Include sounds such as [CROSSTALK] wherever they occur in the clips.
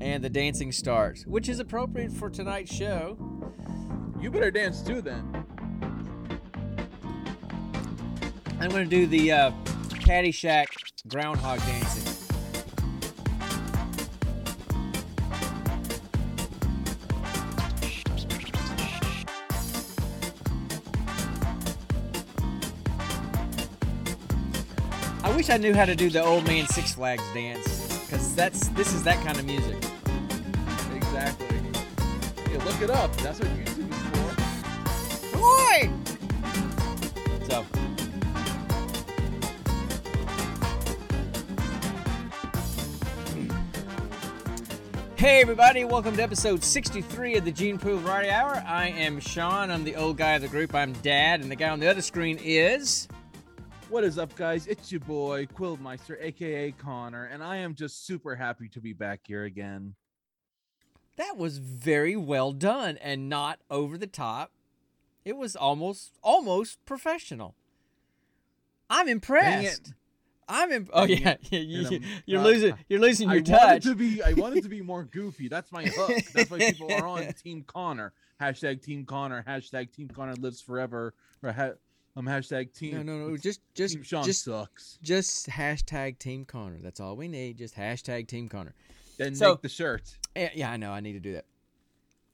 and the dancing starts, which is appropriate for tonight's show. You better dance too then. I'm going to do the uh, Caddyshack groundhog dancing. I wish I knew how to do the old man Six Flags dance, because that's this is that kind of music. Exactly. Yeah, look it up. That's what YouTube is for. Boy! So. Hey everybody, welcome to episode 63 of the Gene Pool Variety Hour. I am Sean, I'm the old guy of the group, I'm Dad, and the guy on the other screen is... What is up, guys? It's your boy QuillMiester, aka Connor, and I am just super happy to be back here again. That was very well done and not over the top. It was almost almost professional. I'm impressed. I'm imp- Oh yeah, yeah you, you're not- losing you're losing your I touch. wanted to be I wanted to be [LAUGHS] more goofy. That's my hook. That's why people are on [LAUGHS] Team Connor. Hashtag Team Connor. Hashtag Team Connor lives forever. Or ha- um hashtag Team No, no, no. [LAUGHS] Just, just, Team Sean just, sucks. just hashtag Team Connor. That's all we need. Just hashtag Team Connor. Then so- make the shirt. Yeah, I know. I need to do that.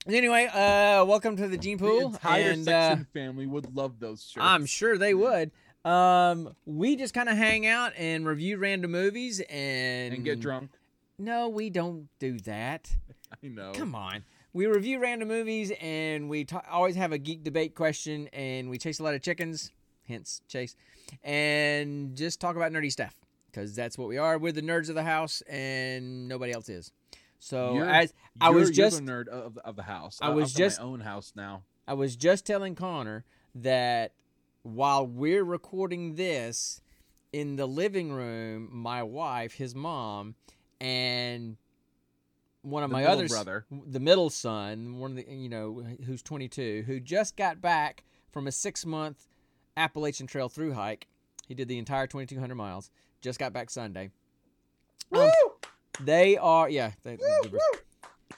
Anyway, uh, welcome to the Gene The Pool, entire and uh, family would love those shirts. I'm sure they would. Um, we just kind of hang out and review random movies and and get drunk. No, we don't do that. [LAUGHS] I know. Come on. We review random movies and we ta- always have a geek debate question and we chase a lot of chickens, hence chase, and just talk about nerdy stuff because that's what we are. We're the nerds of the house and nobody else is. So You're- as I was just the nerd of, of the house. I was I've just- my own house now. I was just telling Connor that while we're recording this in the living room, my wife, his mom, and one of The my other brother. the middle son, one of the you know who's 22, who just got back from a six month Appalachian Trail through hike. He did the entire 2,200 miles. Just got back Sunday. Um, they are yeah. They,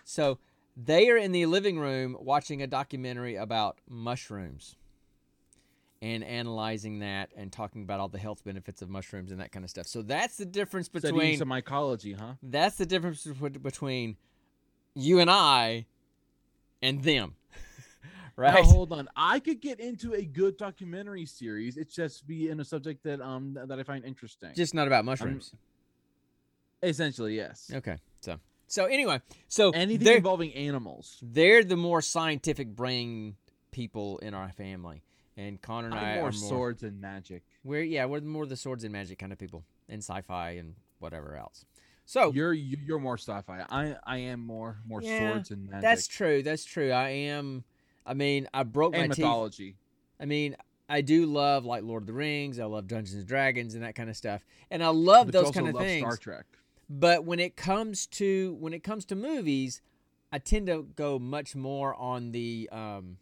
so they are in the living room watching a documentary about mushrooms and analyzing that and talking about all the health benefits of mushrooms and that kind of stuff. So that's the difference Studying between some mycology, huh? that's the difference between you and I and them. [LAUGHS] right? Now, hold on. I could get into a good documentary series. It's just be in a subject that um that I find interesting. Just not about mushrooms. essentially, yes. okay. So so anyway, so Anything involving animals. they're the more scientific brain people in our family. And Connor and I I'm are more more swords and magic. We're yeah, we're more the swords and magic kind of people, and sci-fi and whatever else. So You're you- you're more sci-fi. I I am more more Yeah, swords and magic. that's true. That's true. I am. I mean, I broke my and teeth. mythology. I mean, I do love like Lord of the Rings. I love Dungeons and Dragons and that kind of stuff, and I love But those kind of love things. Star Trek. But when it comes to when it comes to movies, I tend to go much more on the um,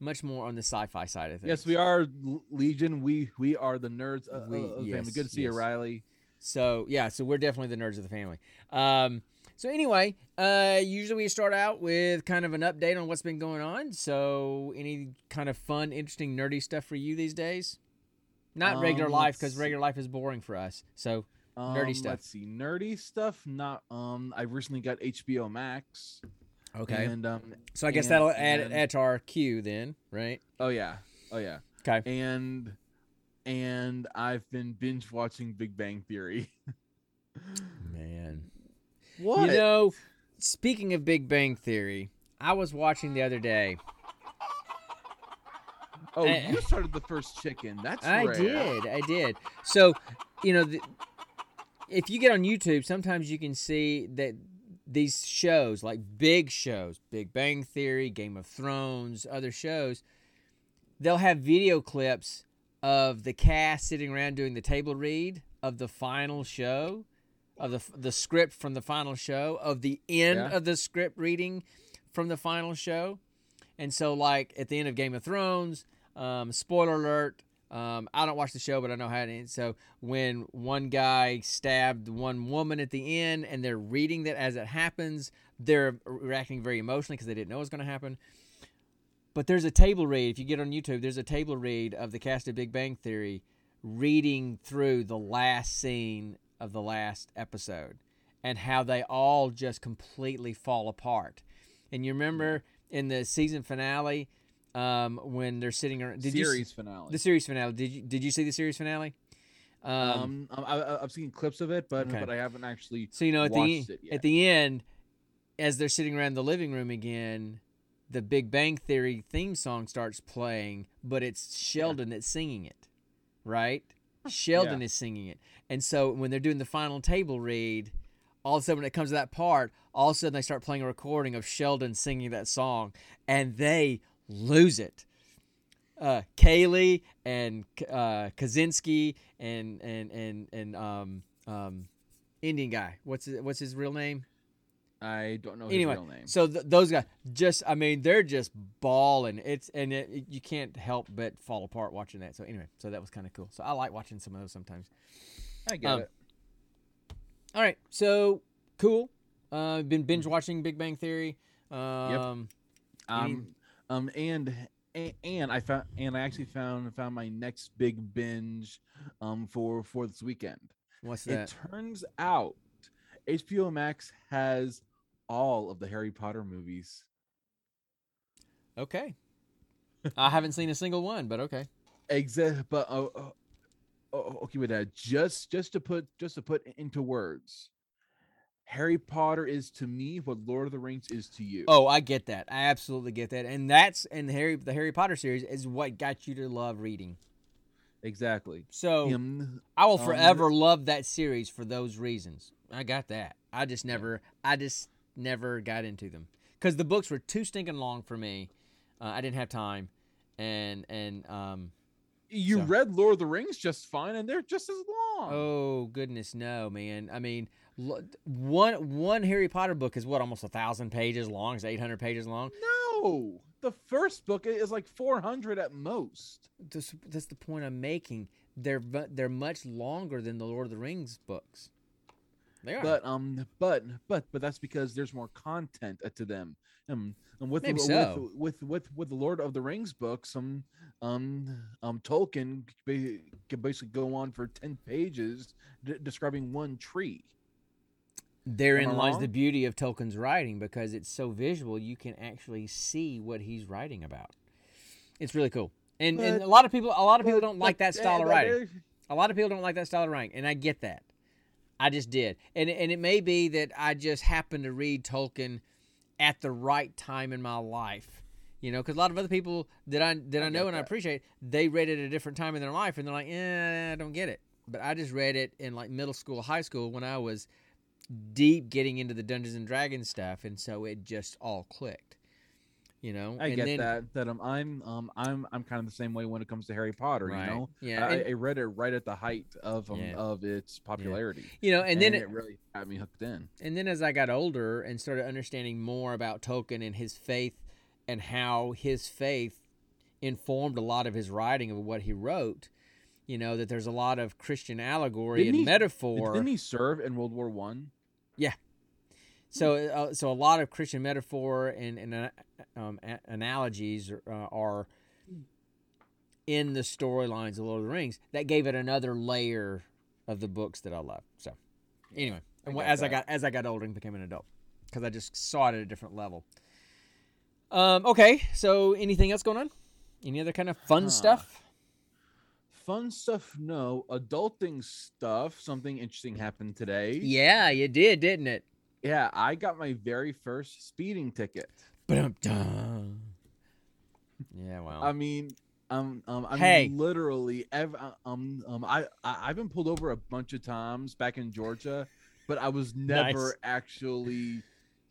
much more on the sci-fi side of things. Yes, we are Legion. We we are the nerds We- of the yes, family. Good to see you. Riley. So yeah, so we're definitely the nerds of the family. Um, so anyway, uh, usually we start out with kind of an update on what's been going on. So any kind of fun, interesting, nerdy stuff for you these days? Not regular Um, life because regular life is boring for us. So Nerdy Um, stuff. Let's see, nerdy stuff. Not um. I recently got HBO Max. Okay. And um. so I guess and- that'll add and- add to our queue then, right? Oh yeah. Oh yeah. Okay. And and I've been binge watching Big Bang Theory. [LAUGHS] Man. What? You know, speaking of Big Bang Theory, I was watching the other day. oh, eh. you started the first chicken. That's I rare. did. I did. So, you know, the, if you get on YouTube, sometimes you can see that these shows, like big shows, Big Bang Theory, Game of Thrones, other shows, they'll have video clips of the cast sitting around doing the table read of the final show, of the the script from the final show, of the end Yeah. of the script reading from the final show. And so, like at the end of Game of Thrones, um, spoiler alert, Um, I don't watch the show, but I know how it ends. So when one guy stabbed one woman at the end, and they're reading that as it happens, they're reacting very emotionally because they didn't know it was going to happen. But there's a table read. If you get on YouTube, there's a table read of the cast of Big Bang Theory reading through the last scene of the last episode and how they all just completely fall apart. And you remember in the season finale um, when they're sitting around did series you, finale. the series finale. Did you did you see the series finale? um, um, I, I- I've seen clips of it, but Okay. but I haven't actually. So you know at the it yet. at the end, as they're sitting around the living room again, the Big Bang Theory theme song starts playing, but it's Sheldon that's singing it, right? Sheldon is singing it, and so when they're doing the final table read, all of a sudden when it comes to that part, all of a sudden they start playing a recording of Sheldon singing that song, and they lose it. Uh, Kaley and uh, Kaczynski and and and and um um Indian guy. What's his, what's his real name? I don't know Anyway, real name. So th- those guys just I mean they're just balling. It's and it, you can't help but fall apart watching that. So anyway, so that was kind of cool. So I like watching some of those sometimes. I get um, it. All right, so cool. Uh, been binge watching Big Bang Theory. Um, any- Um, um, and and I found and I actually found found my next big binge, um, for for this weekend. what's that? It turns out HBO Max has all of the Harry Potter movies. Okay. I haven't seen a single one, but okay. Exact, but uh, uh, okay with that. Just just to put just to put into words, Harry Potter is to me what Lord of the Rings is to you. Oh, I get that. I absolutely get that. And that's and Harry the Harry Potter series is what got you to love reading. exactly. So Um, I will um, forever love that series for those reasons. I got that. I just never I just never got into them cuz the books were too stinking long for me. Uh, I didn't have time and and um you So- read Lord of the Rings just fine, and they're just as long. oh goodness no, man. I mean one one Harry Potter book is what almost a thousand pages long, it's 800 pages long. No, the first book is like 400 at most. That's, that's the point I'm making. They're they're much longer than the Lord of the Rings books. They are. But um, but but but that's because there's more content to them. Um, and with the, Maybe with, so. with with with the Lord of the Rings books, um, um, um, Tolkien can basically go on for 10 pages d- describing one tree. Therein lies wrong? the beauty of Tolkien's writing because it's so visual, you can actually see what he's writing about. It's really cool. And, and a lot of people, a lot of people But- don't like that style uh, of writing. A lot of people don't like that style of writing, and I get that. I just did, and and it may be that I just happened to read Tolkien at the right time in my life. You know, because a lot of other people that I that I, I know and I appreciate, they read it at a different time in their life, and they're like, "Eh, I don't get it." But I just read it in like middle school, high school, when I was deep getting into the Dungeons and Dragons stuff, and so it just all clicked. You know, I and get then, that. That um, I'm um, I'm I'm kind of the same way when it comes to Harry Potter. Right. You know, Yeah, I, and- I read it right at the height of um, Yeah. of its popularity, You know, and then it, it really got me hooked in. and then as I got older and started understanding more about Tolkien and his faith and how his faith informed a lot of his writing of what he wrote, you know, that there's a lot of Christian allegory Didn't and he- metaphor. Didn't he serve in World War One? So, uh, so a lot of Christian metaphor and, and uh, um, a- analogies uh, are in the storylines of Lord of the Rings. That gave it another layer of the books that I love. So, anyway, I and as I got as I got older and became an adult, because I just saw it at a different level. Um, okay, so anything else going on? Any other kind of fun Huh. stuff? Fun stuff, no. Adulting stuff. Something interesting happened today. Yeah, you did, didn't it? Yeah, I got my very first speeding ticket. Ba-dum-dum. Yeah, well, I mean, um, um, I mean, Hey. literally, ev- uh, um, um, I, I, I've been pulled over a bunch of times back in Georgia, but I was [LAUGHS] never Nice. actually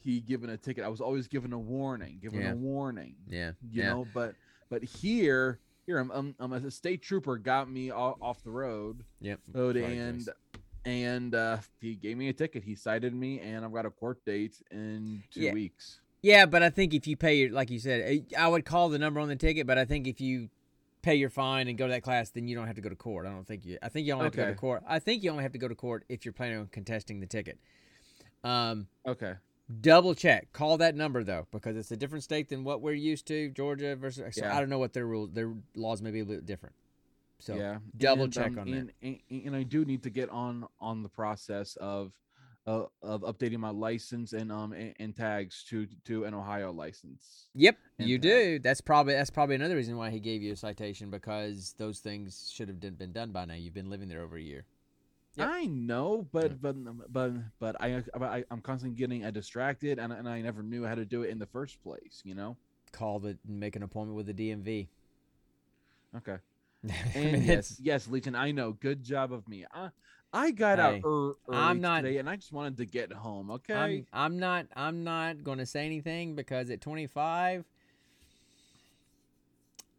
he given a ticket. I was always given a warning, given Yeah. a warning. yeah, You yeah. know, but but here, here, um, um, um, a state trooper got me off, off the road, Yep. road and Chris. and uh, he gave me a ticket. He cited me, and I've got a court date in two Yeah. weeks. Yeah, but I think if you pay your, like you said, eh, I would call the number on the ticket, but I think if you pay your fine and go to that class, then you don't have to go to court. I don't think you. I think you only have to go to court. I think you only have to go to court if you're planning on contesting the ticket. Um, Okay. Double check. Call that number though, because it's a different state than what we're used to. Georgia versus. So Yeah. I don't know what their rules. Their laws may be a little different. So yeah. double and, check um, on that. and, And, and I do need to get on on the process of uh, of updating my license and um and, and tags to to an Ohio license. Yep, you do. That's probably that's probably another reason why he gave you a citation because those things should have been done by now. You've been living there over a year. Yep. I know, but but but but I, I I'm constantly getting uh, distracted, and and I never knew how to do it in the first place. You know. Call the make an appointment with the DMV. Okay. [LAUGHS] And yes, yes, Legion, I know. Good job of me. I I got Hey, out er, early I'm not- today, and I just wanted to get home. Okay. I'm I'm not I'm not going to say anything because at 25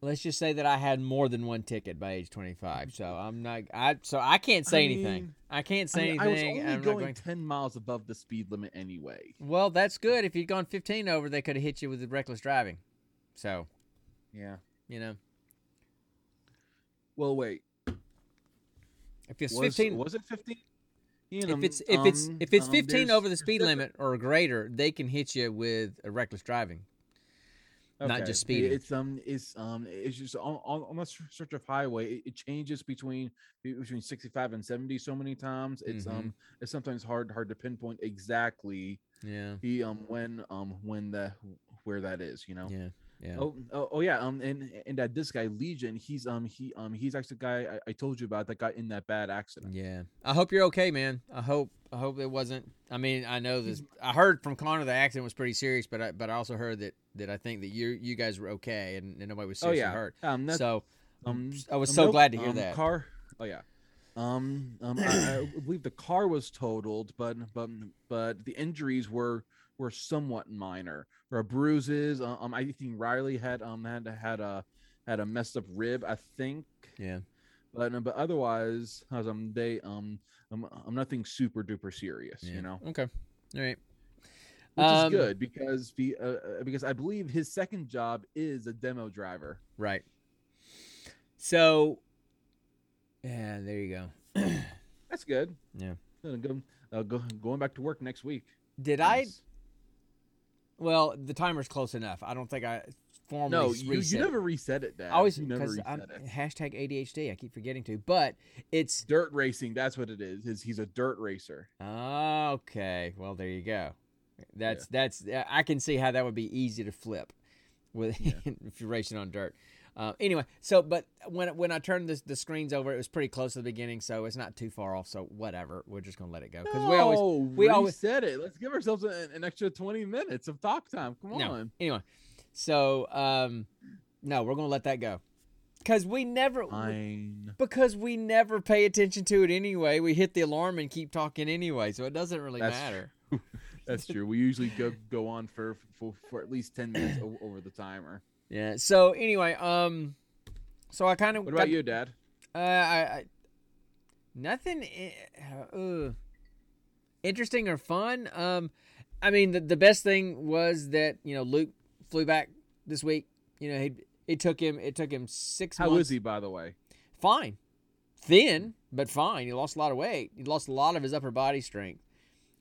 let's just say that I had more than one ticket by age 25. So I'm not I so I can't say I anything. mean- I can't I, say mean, I was anything. only I'm not going going ten miles above the speed limit anyway. Well, that's good. If you'd gone 15 over, they could have hit you with reckless driving. So, Yeah. you know, Well, wait. if it's was, 15 Was it fifteen? if it's if um, it's if it's um, 15 over the speed limit. limit or greater, they can hit you with a reckless driving. Not just Okay. speeding. It's um, it's um, it's just on on, on that stretch of highway. It, it changes between between sixty five and seventy so many times. It's Mhm. um, it's sometimes hard hard to pinpoint exactly Yeah. the um when um when the where that is. You know. Yeah. Yeah. Oh, oh, oh, yeah. Um, and and that this guy Legion, he's um he um he's actually the guy I, I told you about that got in that bad accident. Yeah. I hope you're okay, man. I hope I hope it wasn't I mean, I know this I heard from Connor the accident was pretty serious, but I but I also heard that that I think that you you guys were okay and, and nobody was Oh seriously yeah. hurt. Um, so um, I was um, so nope, glad to hear um, that. Car. Oh yeah. Um, um, I, I believe the car was totaled, but but but the injuries were were somewhat minor. Or bruises. uh, Um, I think Riley had um had had a had a messed up rib. I think. Yeah. But but otherwise, as um they um I'm, I'm nothing super duper serious. Yeah. You know. Okay. All right. which Um, is good because be, uh, uh, because I believe his second job is a demo driver. Right. So, yeah, there you go. That's good. Yeah. Go, uh, go, going back to work next week. Did I? Well, the timer's close enough. I don't think I formally No, you, reset you it. never reset it. Dad. I always you never because reset I'm it. hashtag ADHD. I keep forgetting to, but it's Dirt racing. That's what it is. Is he's a dirt racer. okay. Well, there you go. That's that's I can see how that would be easy to flip with Yeah. [LAUGHS] if you're racing on dirt. Uh, anyway, so but when when I turned this, the screens over, it was pretty close to the beginning, so it's not too far off. So whatever, we're just gonna let it go because we always No, we always- reset it. Let's give ourselves an, an extra twenty minutes of talk time. Come No. on. Anyway, so um, no, we're gonna let that go because we never Fine. because we never pay attention to it anyway. We hit the alarm and keep talking anyway, so it doesn't really That's matter. [LAUGHS] That's true. We usually go go on for for, for at least ten minutes over the timer. Yeah. So anyway, um, so I kind of What about you, Dad? Uh, I, I nothing uh, interesting or fun. Um, I mean, the, the best thing was that you know Luke flew back this week. You know, he it took him it took him six How months. is he, by the way? Fine, thin but fine. He lost a lot of weight. He lost a lot of his upper body strength.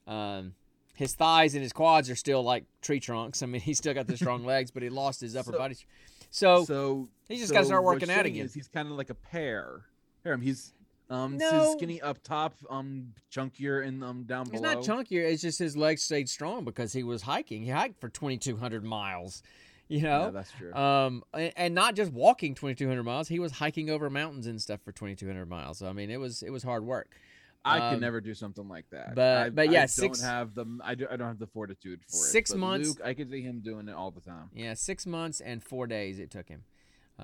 Um, his thighs and his quads are still like tree trunks. I mean, he's still got the strong [LAUGHS] legs, but he lost his upper So- body. So, so he's just so got to start working out again. He's kind of like a pear. Here, him. He's um No. skinny up top, um chunkier and um down He's below. He's not chunkier. It's just his legs stayed strong because he was hiking. He hiked for 2,200 miles, you Yeah, know? that's true. um, and, and not just walking 2,200 miles. He was hiking over mountains and stuff for 2,200 miles. So, I mean, it was it was hard work. I um, could never do something like that. but- I, but yeah, I six- don't have the I, do, I don't have the fortitude for it. Six months- Luke, I could see him doing it all the time. Yeah, six months and four days it took him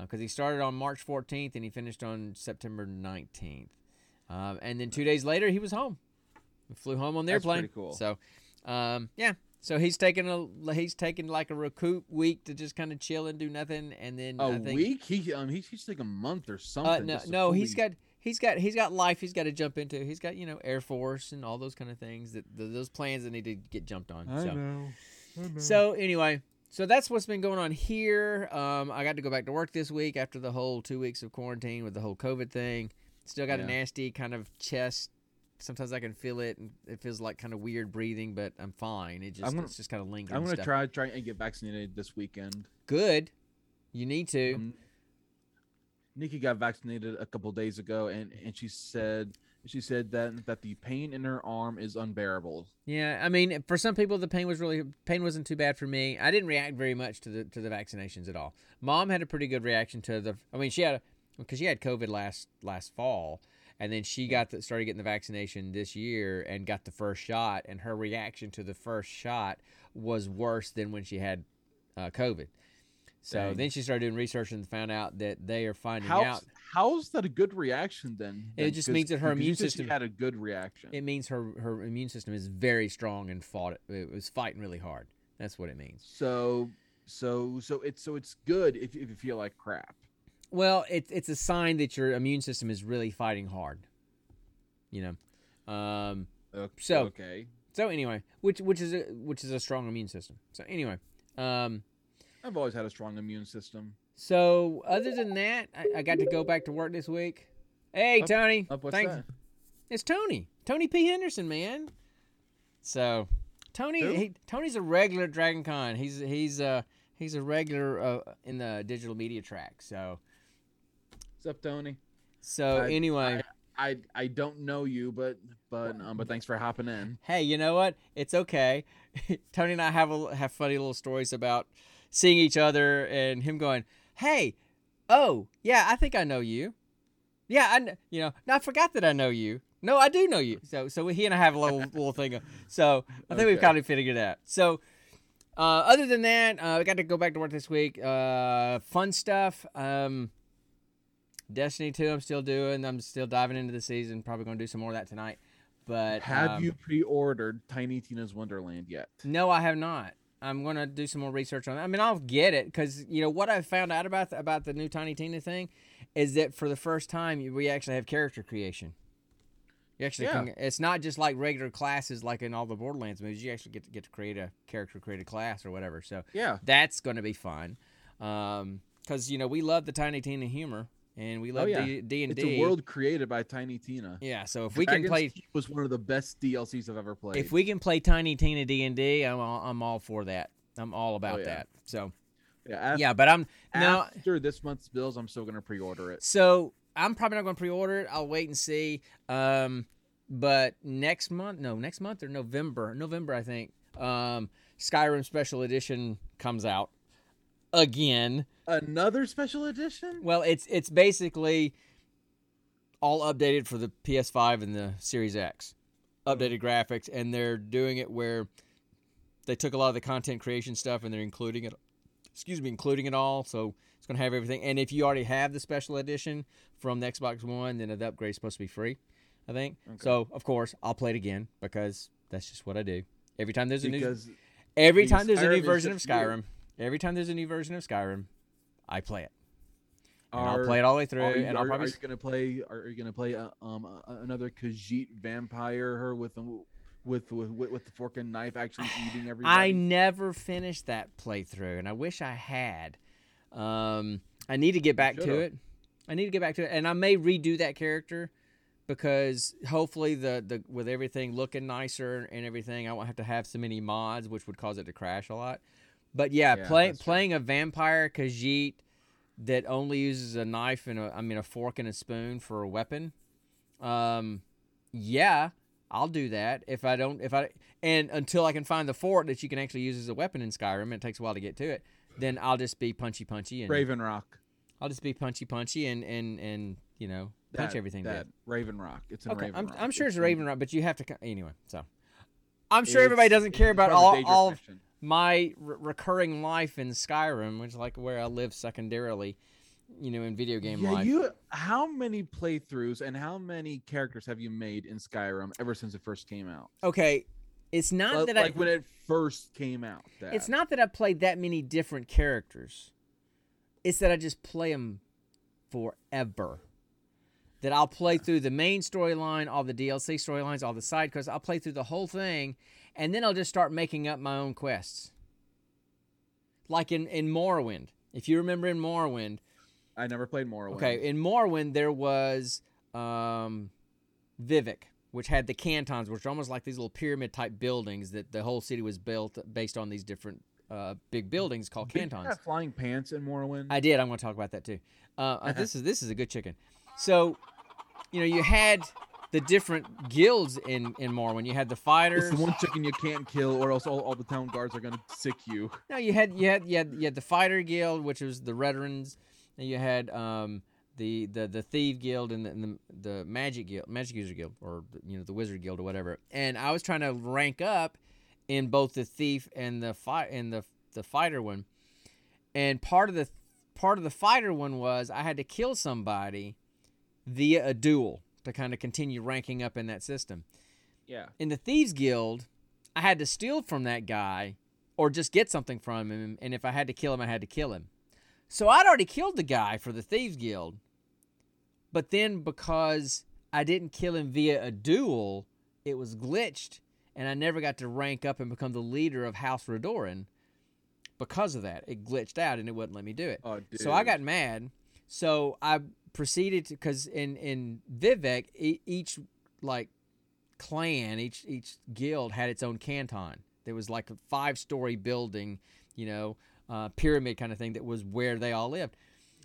because he started on March 14th and he finished on September 19th. Um, and then two days later, he was home. He flew home on the That's airplane. pretty cool. So, um, yeah. So he's taking a he's taking like a recoup week to just kind of chill and do nothing, and then A I think, week? He um he, he's like a month or something. Uh, no, no, he's got he's got he's got life he's got to jump into. He's got you know Air Force and all those kind of things that th those plans that need to get jumped on. I so know. I know. so anyway, so that's what's been going on here. Um, I got to go back to work this week after the whole two weeks of quarantine with the whole COVID thing. Still got a nasty kind of chest. Sometimes I can feel it, and it feels like kind of weird breathing, but I'm fine. It just I'm gonna- it's just kind of lingering. I'm gonna stuff. try try and get vaccinated this weekend. Good. You need to. Um, Nikki got vaccinated a couple days ago, and and she said she said that that the pain in her arm is unbearable. Yeah, I mean, for some people, the pain was really pain wasn't too bad for me. I didn't react very much to the to the vaccinations at all. Mom had a pretty good reaction to the. I mean, she had because she had COVID last last fall, and then she got the, started getting the vaccination this year and got the first shot, and her reaction to the first shot was worse than when she had uh, COVID. So Dang. then she started doing research and found out that they are finding How's out how's that a good reaction then? It Then? just means that her immune system- had a good reaction. it means her her immune system is very strong and fought it was fighting really hard. That's what it means. so so so it's so it's good if if you feel like crap. Well, it's it's a sign that your immune system is really fighting hard. You know. Um, Okay, So- okay, so anyway, which which is a which is a strong immune system. So anyway, um, I've always had a strong immune system. so other than that, I, I got to go back to work this week. Hey Up- Tony, Up, what's thanks. that? It's Tony, Tony P Henderson, man. So Tony, he, Tony's a regular Dragon Con. He's he's uh he's a regular uh, in the digital media track. So What's up, Tony? so I- anyway. I I don't know you, but but um, but thanks for hopping in. hey, you know what? It's okay. [LAUGHS] Tony and I have a, have funny little stories about seeing each other and him going, "Hey, oh yeah, I think I know you. Yeah, I kn- you know, no, I forgot that I know you. No, I do know you. So so he and I have a little [LAUGHS] little thing. Of, so I think we've kind of figured it out. So. Uh, other than that, uh, I got to go back to work this week. Uh, fun stuff. Um, Destiny 2, I'm still doing. I'm still diving into the season. Probably going to do some more of that tonight. But Have um, you pre-ordered Tiny Tina's Wonderland yet? no, I have not. I'm gonna do some more research on it. I mean, I'll get it because you know what I found out about the, about the new Tiny Tina thing is that for the first time we actually have character creation. You actually, Yeah. can, it's not just like regular classes like in all the Borderlands movies. You actually get to get to create a character, create a class or whatever. So Yeah. that's going to be fun. Um, because you know we love the Tiny Tina humor and we love Oh, yeah. D D and It's D. a world created by Tiny Tina. Yeah, so if we can play was one of the best DLCs I've ever played. if we can play Tiny Tina D and D, I'm all, I'm all for that. I'm all about Oh, yeah. that. So yeah, af- yeah, but I'm no. after this month's bills, I'm still gonna pre-order it. So I'm probably not going to pre-order it. I'll wait and see. Um, but next month, no, next month or November, November I think. Um, Skyrim Special Edition comes out again. Another special edition? Well, it's it's basically all updated for the PS5 and the Series X. Updated graphics, and they're doing it where they took a lot of the content creation stuff and they're including it. Excuse me, including it all. So it's going to have everything. And if you already have the special edition from the Xbox One, then the upgrade's supposed to be free. I think. Okay. So of course I'll play it again because that's just what I do. Every time there's a new Every time there's a new version of. Skyrim, every time there's a new version of Skyrim, I play it. And I'll play it all the way through, Are you, and I'll are- probably are you gonna play? Are you gonna play uh, um uh, another Khajiit vampire? Her with um, with with with, with the fork and knife actually [SIGHS] eating everybody. I never finished that playthrough, and I wish I had. Um, I need to get back to it. I need to get back to it, and I may redo that character because hopefully the the with everything looking nicer and everything, I won't have to have so many mods, which would cause it to crash a lot. But yeah, Yeah, play, that's true. playing a vampire Khajiit that only uses a knife and a I mean a fork and a spoon for a weapon. Um, yeah, I'll do that if I don't if I and until I can find the fort that you can actually use as a weapon in Skyrim. and It takes a while to get to it. Then I'll just be punchy punchy and Raven Rock. I'll just be punchy punchy and and and you know punch That- everything that dead. Raven Rock. It's in Okay, Raven I'm, Rock. I'm sure it's in- Raven Rock, but you have to anyway. So I'm sure everybody doesn't care about all all. My re- recurring life in Skyrim, which is like where I live secondarily, you know, in video game yeah, life. you. How many playthroughs and how many characters have you made in Skyrim ever since it first came out? Okay, it's not that like I. when it first came out. It's not that I played that many different characters. It's that I just play them forever. That I'll play through the main storyline, all the DLC storylines, all the side quests. I'll play through the whole thing, and then I'll just start making up my own quests. like in in Morrowind. If you remember in Morrowind, I never played Morrowind. okay, in Morrowind there was um, Vivec, which had the cantons, which are almost like these little pyramid type buildings that the whole city was built based on these different uh, big buildings called Did you cantons. have flying pants in Morrowind. I did. I'm going to talk about that too. Uh, uh, this [LAUGHS] is this is a good chicken. So, you know, you had the different guilds in in Morrowind. You had the fighters. it's the one chicken you can't kill, or else all, all the town guards are gonna sick you. No, you had you had you had you had the fighter guild, which was the veterans, and you had um the the the thief guild and the, and the the magic guild, magic user guild, or you know the wizard guild or whatever. And I was trying to rank up in both the thief and the fight and the the fighter one. And part of the part of the fighter one was I had to kill somebody via a duel to kind of continue ranking up in that system Yeah. in the thieves guild i had to steal from that guy or just get something from him and if i had to kill him i had to kill him so i'd already killed the guy for the thieves guild but then because i didn't kill him via a duel it was glitched and i never got to rank up and become the leader of house Redoran because of that it glitched out and it wouldn't let me do it Oh, dude. so I got mad. So I proceeded to because in in Vivec e- each like clan each each guild had its own canton. There was like a five story building, you know, uh, pyramid kind of thing that was where they all lived.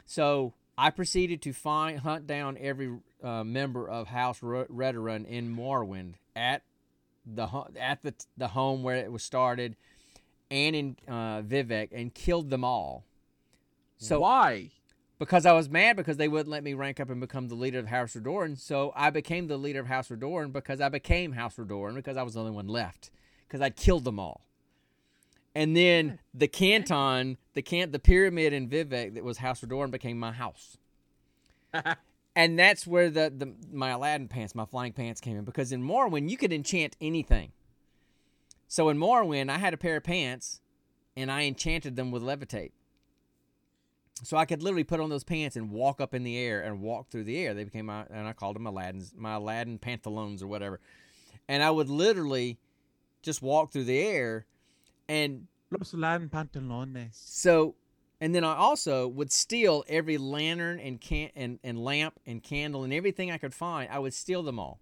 So I proceeded to find hunt down every uh, member of House Re- Redoran in Morrowind at the at the the home where it was started, and in uh, Vivec, and killed them all. So why? Because I was mad because they wouldn't let me rank up and become the leader of House Redoran. So I became the leader of House Redoran because I became House Redoran because I was the only one left because I'd killed them all. And then hmm. the canton, the can the pyramid in Vivec that was House Redoran became my house. [LAUGHS] and that's where the, the my Aladdin pants, my flying pants came in because in Morrowind you could enchant anything. So in Morrowind I had a pair of pants and I enchanted them with levitate. So I could literally put on those pants and walk up in the air and walk through the air. They became my and I called them Aladdin's my Aladdin pantaloons or whatever. And I would literally just walk through the air and Los Latin pantalones. so and then I also would steal every lantern and can and, and lamp and candle and everything I could find. I would steal them all.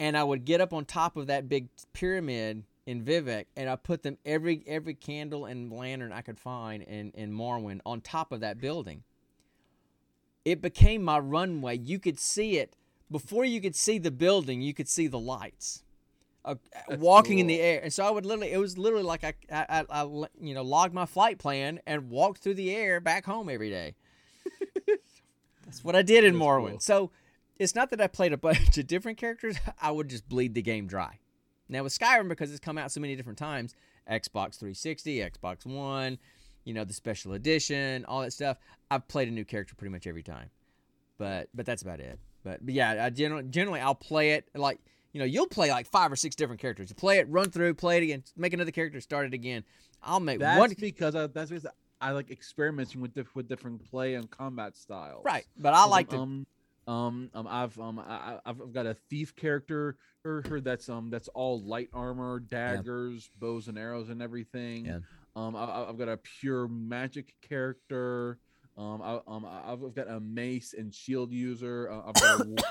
And I would get up on top of that big pyramid in Vivec and I put them every every candle and lantern I could find in, in Morrowind on top of that building. It became my runway. You could see it before you could see the building, you could see the lights. Uh, walking in the air, and so I would literally. It was literally like I, I, I, you know, logged my flight plan and walked through the air back home every day. [LAUGHS] That's what I did in Morrowind. cool. So it's not that I played a [LAUGHS] bunch of different characters. I would just bleed the game dry. Now with Skyrim, because it's come out so many different times, Xbox 360, Xbox One, you know, the special edition, all that stuff. I've played a new character pretty much every time. But but that's about it. But, but yeah, I generally generally I'll play it like you know you'll play like five or six different characters. You play it, run through, play it again, make another character, start it again. I'll make That's one because I, that's because I like experimenting with diff- with different play and combat styles. right, but I like to um, um um I've um I, I- I've I've got a thief character her, her that's um that's all light armor, daggers, bows and arrows and everything. Yeah. Um I, I- I've got a pure magic character. Um I, um I- I've got a mace and shield user. Uh, I've got a [COUGHS] wa-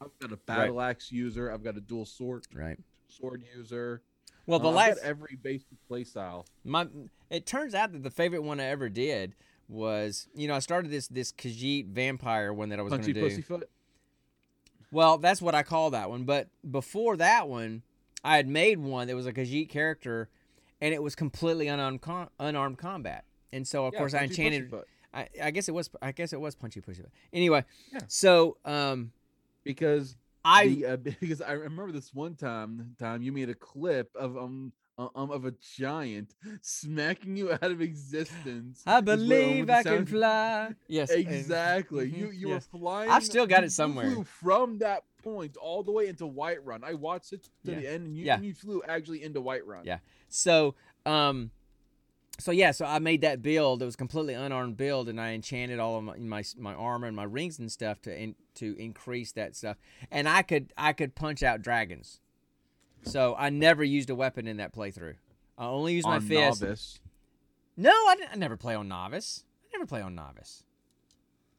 I've got a battle axe user. I've got a dual sword right. sword user. Well, the Uh, I've last got every basic playstyle. my it turns out that the favorite one I ever did was you know I started this this Khajiit vampire one that I was going to do. pussyfoot. Well, that's what I call that one. But before that one, I had made one that was a Khajiit character, and it was completely unarmed, com- unarmed combat. And so of Yeah, course I enchanted. I, I guess it was. I guess it was punchy pushy. Anyway, Yeah. so um, because I the, uh, [LAUGHS] because I remember this one time time you made a clip of um um of a giant [LAUGHS] smacking you out of existence. I believe I can fly. Yes, [LAUGHS] Exactly. You mhm, you yes. were flying. I've still got it somewhere. flew from that point all the way into Whiterun. I watched it to Yeah. the end, and you, Yeah. and you flew actually into Whiterun. Yeah. So, um, so yeah, so I made that build. It was completely unarmed build, and I enchanted all of my my, my armor and my rings and stuff to in, to increase that stuff. And I could I could punch out dragons. So I never used a weapon in that playthrough. I only used my On fist. novice. No, I, I never play on novice. I never play on novice.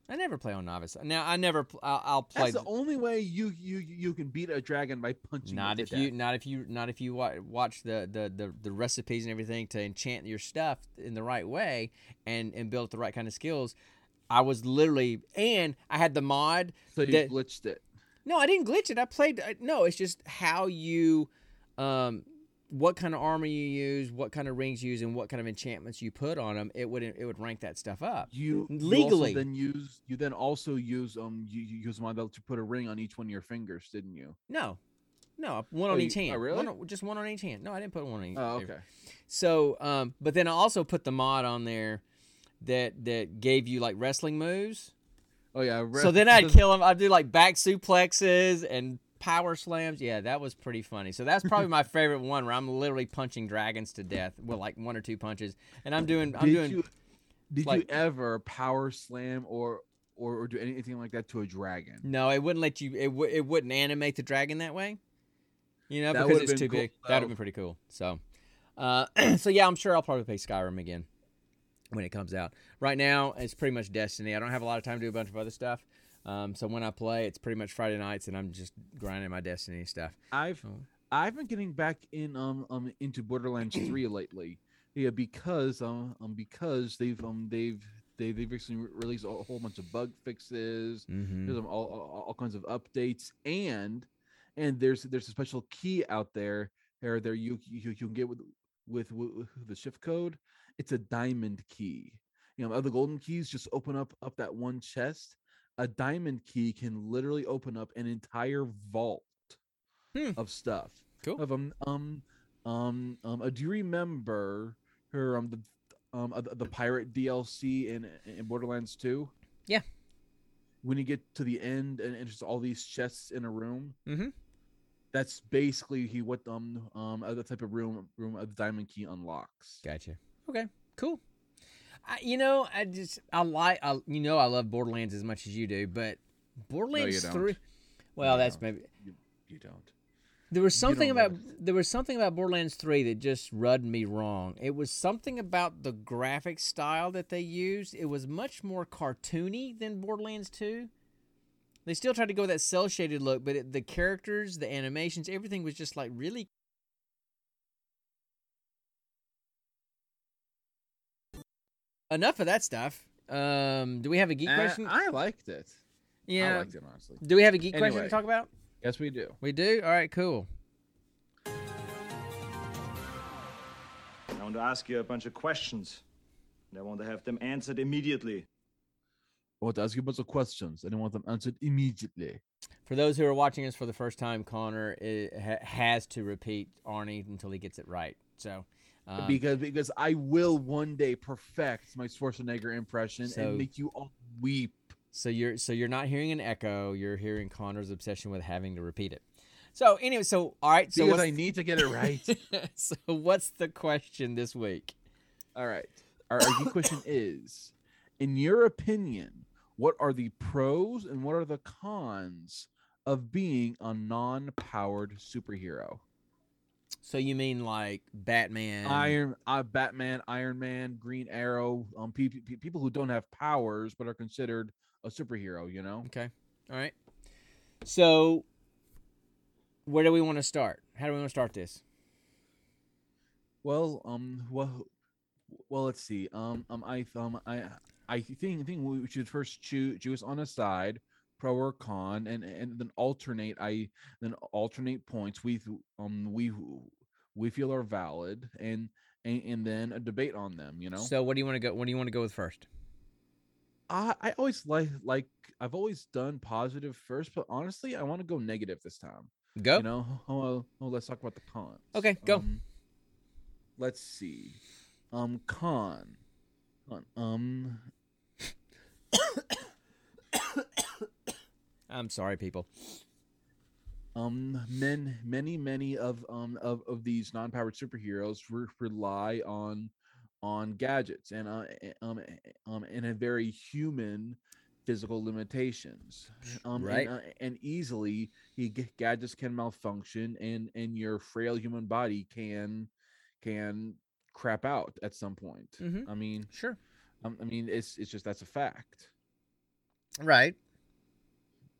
I never play on novice. Now I never. I'll, I'll play. That's the only way you you you can beat a dragon by punching. not it if you death. not if you not if you watch the, the the the recipes and everything to enchant your stuff in the right way and and build the right kind of skills i was literally and i had the mod So you that- glitched it. no i didn't glitch it i played uh, no it's just how you um what kind of armor you use what kind of rings you use and what kind of enchantments you put on them it would it would rank that stuff up You you Legally. then use you then also use um you, you use mod to put a ring on each one of your fingers, didn't you? no no one Oh, on you- each oh, hand really? One just one on each hand no i didn't put one on each Oh, okay. So, um, but then I also put the mod on there that that gave you like wrestling moves. Oh yeah. So then [LAUGHS] I'd kill him. I'd do like back suplexes and power slams. Yeah, that was pretty funny. So that's probably my [LAUGHS] favorite one where I'm literally punching dragons to death with like one or two punches, and I'm doing I'm did doing you did like- you ever power slam or, or or do anything like that to a dragon? no, it wouldn't let you. It w- it wouldn't animate the dragon that way. You know, That because would've too cool, big. That'd have been pretty cool. So, uh, [CLEARS THROAT] so yeah, I'm sure I'll probably play Skyrim again when it comes out. Right now, it's pretty much Destiny. I don't have a lot of time to do a bunch of other stuff. Um, so when I play, it's pretty much Friday nights, and I'm just grinding my Destiny stuff. I've Oh. I've been getting back in um um into Borderlands [CLEARS THROAT] 3 lately. Yeah, because um, um because they've um they've they they've recently re- released a whole bunch of bug fixes. Mm-hmm. There's um, all, all all kinds of updates and and there's there's a special key out there there there you you, you can get with, with with the shift code. It's a diamond key. You know, other golden keys just open up up that one chest. A diamond key can literally open up an entire vault Hmm. of stuff. Cool. Of um um um um. uh, do you remember her um the um uh, the, pirate DLC in in Borderlands 2? Yeah. When you get to the end and, and just all these chests in a room, Mhm. that's basically he what um um uh, the type of room room a diamond key unlocks. Gotcha. Okay. Cool. I, you know, I just I like I, you know I love Borderlands as much as you do, but Borderlands don't. three. Well, you that's don't. maybe You, you don't. There was something about there was something about Borderlands 3 that just rubbed me wrong. It was something about the graphic style that they used. It was much more cartoony than Borderlands 2. They still tried to go with that cell shaded look, but it, the characters, the animations, everything was just like really Enough of that stuff. Um, do we have a geek Uh, question? I liked it. Yeah, I yeah. liked it honestly. Do we have a geek question to talk about? Yes, we do. We do. All right, cool. I want to ask you a bunch of questions. And I want to have them answered immediately. I want to ask you a bunch of questions, and I want them answered immediately. For those who are watching us for the first time, Connor i ha- has to repeat Arnie until he gets it right. So, um, because because I will one day perfect my Schwarzenegger impression So- and make you all weep. so you're so you're not hearing an echo. You're hearing Connor's obsession with having to repeat it. So anyway, so all right. So because I need to get it right. [LAUGHS] so what's the question this week? all right. Our, our [COUGHS] question is: In your opinion, what are the pros and what are the cons of being a non-powered superhero? So you mean like Batman? Iron, uh, Batman, Iron Man, Green Arrow, um, pe- pe- people who don't have powers but are considered a superhero. You know. Okay. All right. So where do we want to start? How do we want to start this? Well, um, well, well, let's see. Um, um, I, um, I, I think, think we should first choose choose on a side, pro or con, and and then alternate. I then alternate points we um we we feel are valid, and and, and then a debate on them. You know, So what do you want to go? What do you want to go with first? I I always like like I've always done positive first, but honestly, I want to go negative this time. Go. You know, oh, [LAUGHS] well, oh, let's talk about the cons. Okay, go. Um, let's see. Um, con. Con. Um, [COUGHS] I'm sorry, people. Um, men, many, many of um of, of these non-powered superheroes re- rely on on gadgets and uh eh, um eh, um and a very human physical limitations. Um, Right. And, uh, and easily, he g- gadgets can malfunction, and and your frail human body can can crap out at some point. Mhm. I mean, Sure. um, I mean, it's it's just that's a fact. Right.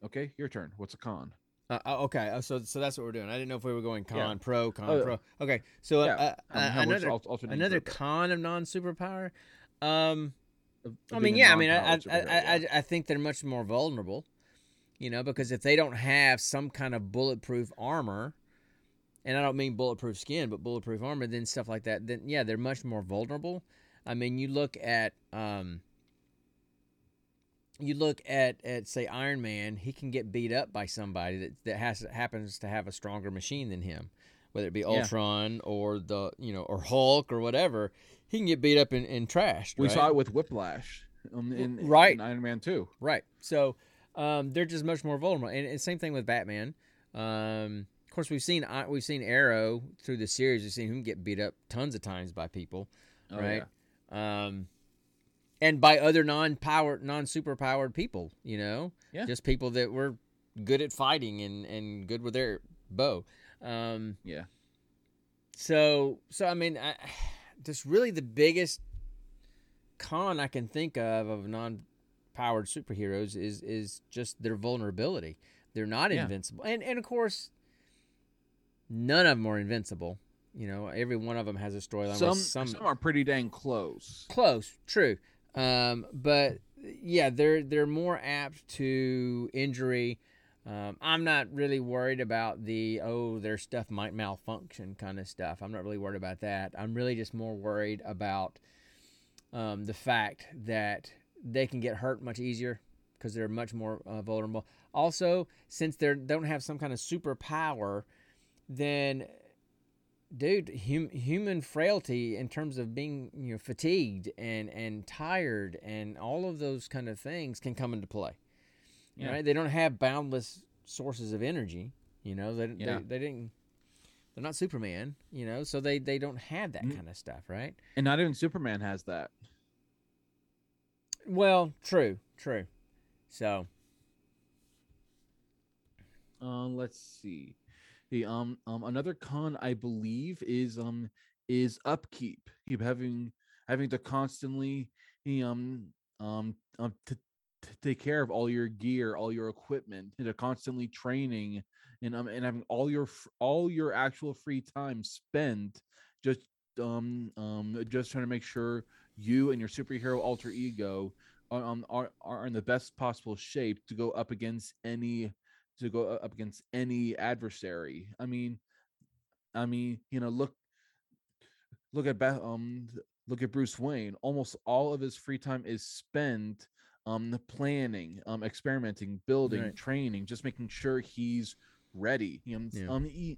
Okay, your turn. What's a con? Uh, uh, okay, uh, so so that's what we're doing. I didn't know if we were going con, Yeah. pro, con, Oh, pro. Okay, so yeah, uh, uh, another another con of non superpower. Um, I mean, yeah, I mean, I I, superhero, I. I think they're much more vulnerable. You know, because if they don't have some kind of bulletproof armor, and I don't mean bulletproof skin, but bulletproof armor, then stuff like that, then yeah, they're much more vulnerable. I mean, you look at um, you look at at say Iron Man, he can get beat up by somebody that that has happens to have a stronger machine than him, whether it be Ultron or the you know or Hulk or whatever. He can get beat up and, and trashed. we right? saw it with Whiplash in, in- Right. in Iron Man Two. Right. So um, they're just much more vulnerable, and, and same thing with Batman. Um, of course, we've seen we've seen Arrow through the series. We've seen him get beat up tons of times by people, Oh, right? yeah. Um, and by other non-powered, non-superpowered people. You know, Yeah. just people that were good at fighting and and good with their bow. Um, Yeah. so so I mean, I, just really the biggest con I can think of of non-powered superheroes is is just their vulnerability. They're not Yeah. invincible, and and of course, none of them are invincible. You know, every one of them has a storyline. Some, some some are pretty dang close. close, true, um, but yeah, they're they're more apt to injury. Um, I'm not really worried about the oh their stuff might malfunction kind of stuff. I'm not really worried about that. I'm really just more worried about um, the fact that they can get hurt much easier because they're much more uh, vulnerable. Also, since they don't have some kind of superpower, then dude, hum, human frailty in terms of being you know fatigued and and tired and all of those kind of things can come into play. Yeah. Right? They don't have boundless sources of energy. You know, they, Yeah. they, they didn't. They're not Superman, you know, so they they don't have that Mm. kind of stuff, right? And not even Superman has that. Well, true, true. So, Uh, let's see. The um um another con I believe is um is upkeep. Keep having having to constantly um um um to, to take care of all your gear, all your equipment, and to constantly training and um and having all your all your actual free time spent just um um just trying to make sure you and your superhero alter ego are um are, are in the best possible shape to go up against any to go up against any adversary. I mean, I mean, you know, look, look at Ba- um, look at Bruce Wayne. Almost all of his free time is spent um the planning, um, experimenting, building, Right. training, just making sure he's ready. You know, Yeah. um, e-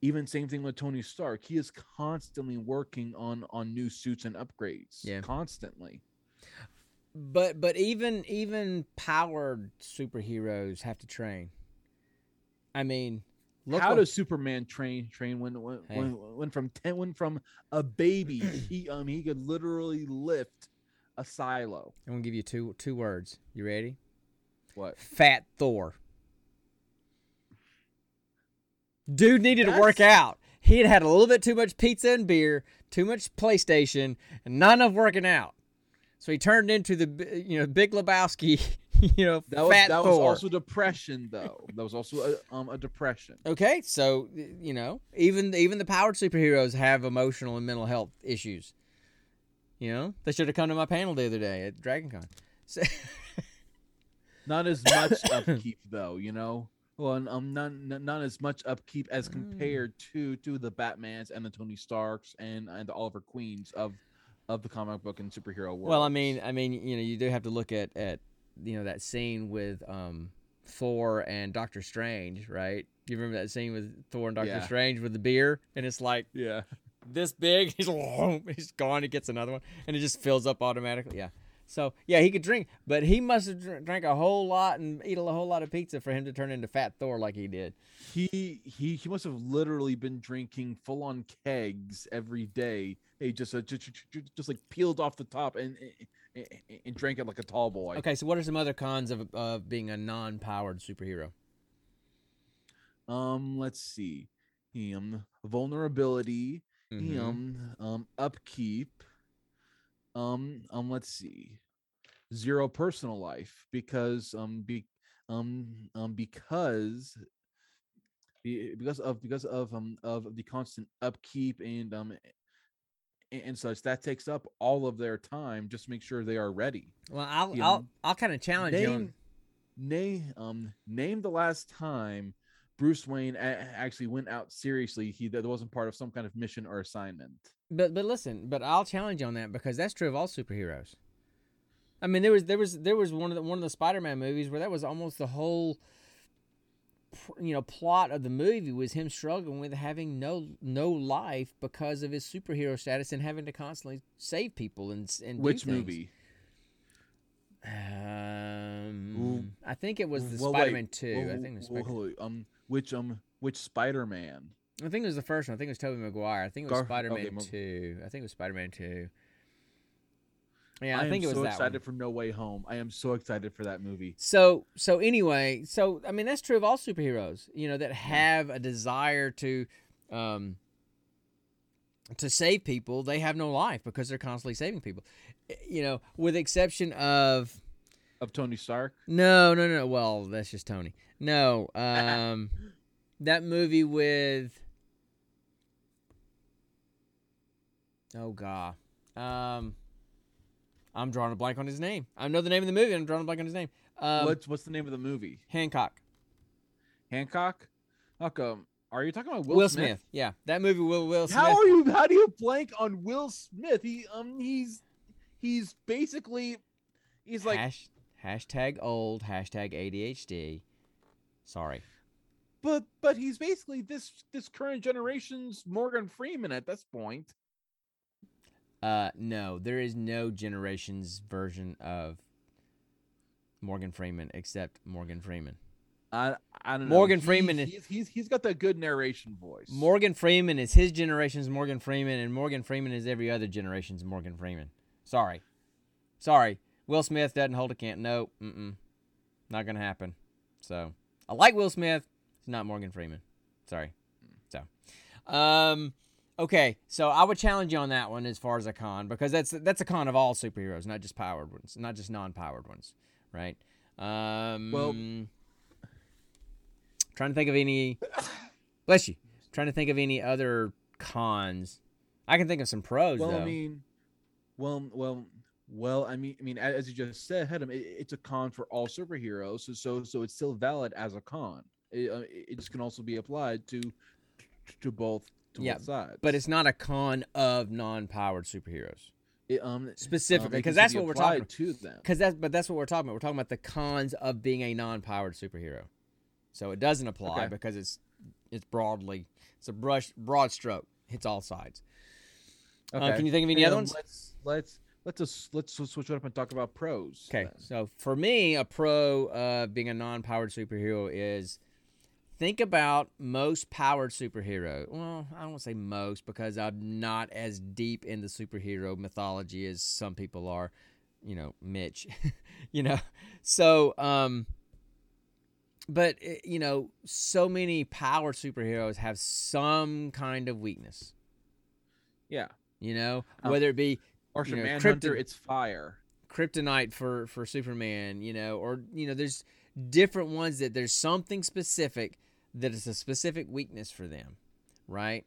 even same thing with Tony Stark. He is constantly working on on new suits and upgrades. Yeah. constantly. but but even even powered superheroes have to train. I mean, look How what- does Superman train train when when, Hey. when when from ten when from a baby he um he could literally lift a silo. I'm gonna give you two two words. You ready? What? Fat Thor. Dude needed to work out. He had had a little bit too much pizza and beer, too much PlayStation, and not enough working out. So he turned into the you know Big Lebowski, [LAUGHS] you know, That was that was also depression though. That was also a, um a depression. Okay, so you know, even even the powered superheroes have emotional and mental health issues. You know, they should have come to my panel the other day at DragonCon. So, [LAUGHS] Not as much [LAUGHS] upkeep though, you know. Well, and, um, not, not as much upkeep as Mm. compared to to the Batman's and the Tony Starks and and the Oliver Queens of of the comic book and superhero world. well, I mean, I mean, you know, you do have to look at at you know that scene with um Thor and Doctor Strange, right? You remember that scene with Thor and Doctor Yeah. Strange with the beer, and it's like yeah, this big. [LAUGHS] He's he's gone. He gets another one, and it just fills up automatically. Yeah. So yeah, he could drink, but he must have drank a whole lot and eat a whole lot of pizza for him to turn into Fat Thor like he did. he he he must have literally been drinking full on kegs every day. He just uh, just, just like peeled off the top and, and and drank it like a tall boy. Okay, so what are some other cons of of being a non-powered superhero? Um, let's see. Um, vulnerability. Mhm. um um upkeep. Um um let's see. Zero personal life because um be um um because because of because of um of the constant upkeep and um and such that takes up all of their time just to make sure they are ready. Well, I'll Yeah. I'll I'll kind of challenge you. On, Name, name, um, name the last time Bruce Wayne a- actually went out seriously. He that wasn't part of some kind of mission or assignment. but but listen, but I'll challenge you on that because that's true of all superheroes. I mean, there was there was there was one of the one of the Spider-Man movies where that was almost the whole you know plot of the movie was him struggling with having no no life because of his superhero status and having to constantly save people and and Which movie? Um, I think it was the Well, Spider-Man two. well, I think it was Spider- on, um, which um, which Spider-Man? I think it was the first one. I think it was Tobey Maguire. I think it was Gar- Spider-Man okay, two. I think it was Spider-Man two. Yeah, I, am think it was so excited one. for No Way Home. I am so excited for that movie. So so anyway, so I mean that's true of all superheroes, you know, that have a desire to um to save people, they have no life because they're constantly saving people. Eh, You know, with exception of Of Tony Stark. no, no, no, well, that's just Tony. No, um [LAUGHS] that movie with Oh god. Um I'm drawing a blank on his name. I know the name of the movie, I'm drawing a blank on his name. Um, what's what's the name of the movie? Hancock. Hancock. How come? Are you talking about Will, Will, Smith. Yeah, that movie. Will Will Smith. How are you? How do you blank on Will Smith? He um he's he's basically he's like Hash, hashtag old. Hashtag ADHD. Sorry. but but he's basically this this current generation's Morgan Freeman at this point. Uh, no, there is no generation's version of Morgan Freeman except Morgan Freeman. I I don't know. Morgan He- Freeman is- He's, he's he's got that good narration voice. Morgan Freeman is his generation's Morgan Freeman, and Morgan Freeman is every other generation's Morgan Freeman. Sorry, sorry. Will Smith doesn't hold a can. No, mm-mm, not gonna happen. So I like Will Smith. It's not Morgan Freeman. Sorry. So, um, okay. So I would challenge you on that one as far as a con because that's that's a con of all superheroes, not just powered ones, not just non-powered ones, right? Um, Well- trying to think of any. Bless you. Trying to think of any other cons. I can think of some pros well, though. I mean, well, well, well, I mean, I mean, as you just said, Hedem, it, it's a con for all superheroes, so so so it's still valid as a con. It, uh, it just can also be applied to to both to Yeah, sides. but it's not a con of non-powered superheroes it, um specifically um, because can that's what we're talking. to them. Because that's but that's what we're talking about. We're talking about the cons of being a non-powered superhero. So it doesn't apply Okay. because it's it's broadly it's a brush broad stroke hits all sides. Uh, can you think of any other um, ones? Let's let's let's just let's switch it up and talk about pros. Okay, then. so for me, a pro of being a non-powered superhero is think about most powered superhero. Well, I don't want to say most because I'm not as deep in the superhero mythology as some people are. You know, Mitch. [LAUGHS] you know, so um, but eh, you know, so many powered superheroes have some kind of weakness. Yeah. You know, Um, whether it be Martian know, Manhunter, Krypton- it's fire. kryptonite for for Superman, you know, or you know, there's different ones that there's something specific that is a specific weakness for them, right?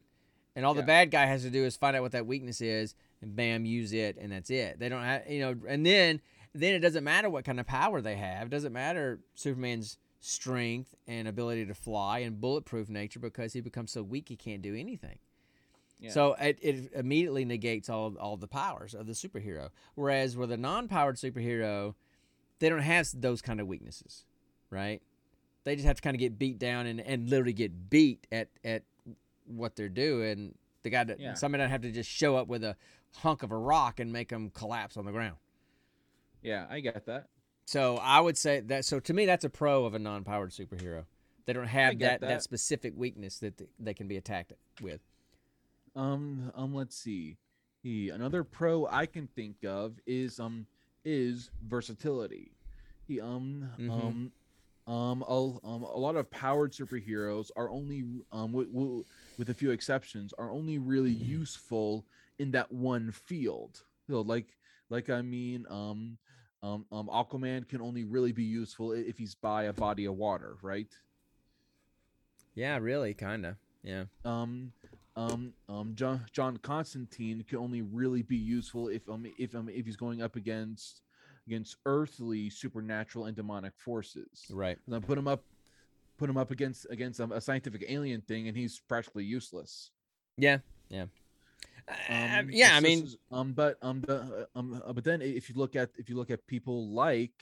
And all the bad guy has to do is find out what that weakness is, and bam, use it, and that's it. They don't have, you know, and then then it doesn't matter what kind of power they have. It doesn't matter Superman's strength and ability to fly and bulletproof nature because he becomes so weak he can't do anything. Yeah. So it, it immediately negates all all the powers of the superhero. Whereas with a non-powered superhero, they don't have those kind of weaknesses, right? They just have to kind of get beat down and, and literally get beat at at what they're doing. The guy that Yeah. somebody don't have to just show up with a hunk of a rock and make them collapse on the ground. Yeah, I get that. So I would say that. So to me, that's a pro of a non-powered superhero. They don't have that, that that. specific weakness that th- they can be attacked with. Um, um, let's see. He another pro I can think of is um is versatility. He um Mhm. um um, a, um, a lot of powered superheroes are only um, w- w- with a few exceptions are only really useful in that one field. So like like I mean, um, um, um, Aquaman can only really be useful if he's by a body of water, right? Yeah, really, kind of. Yeah. um um um John John Constantine can only really be useful if um if um if he's going up against against earthly supernatural and demonic forces. Right. And then put him up put him up against against um, a scientific alien thing and he's practically useless. Yeah. Yeah. Uh, Um, yeah, I mean, um but um the uh, um uh, but then if you look at if you look at people like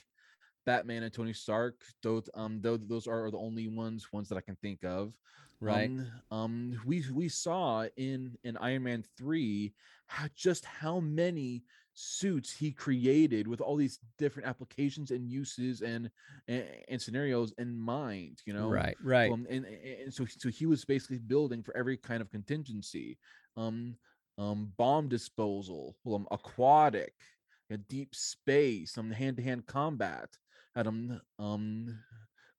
Batman and Tony Stark, those um those those are the only ones ones that I can think of. right. Um, um, we we saw in in Iron Man three how, just how many suits he created with all these different applications and uses and and, and scenarios in mind. You know, right. Right. Um, and, and so so he was basically building for every kind of contingency. Um, um, bomb disposal, um, aquatic, deep space, um, hand to hand combat, had um um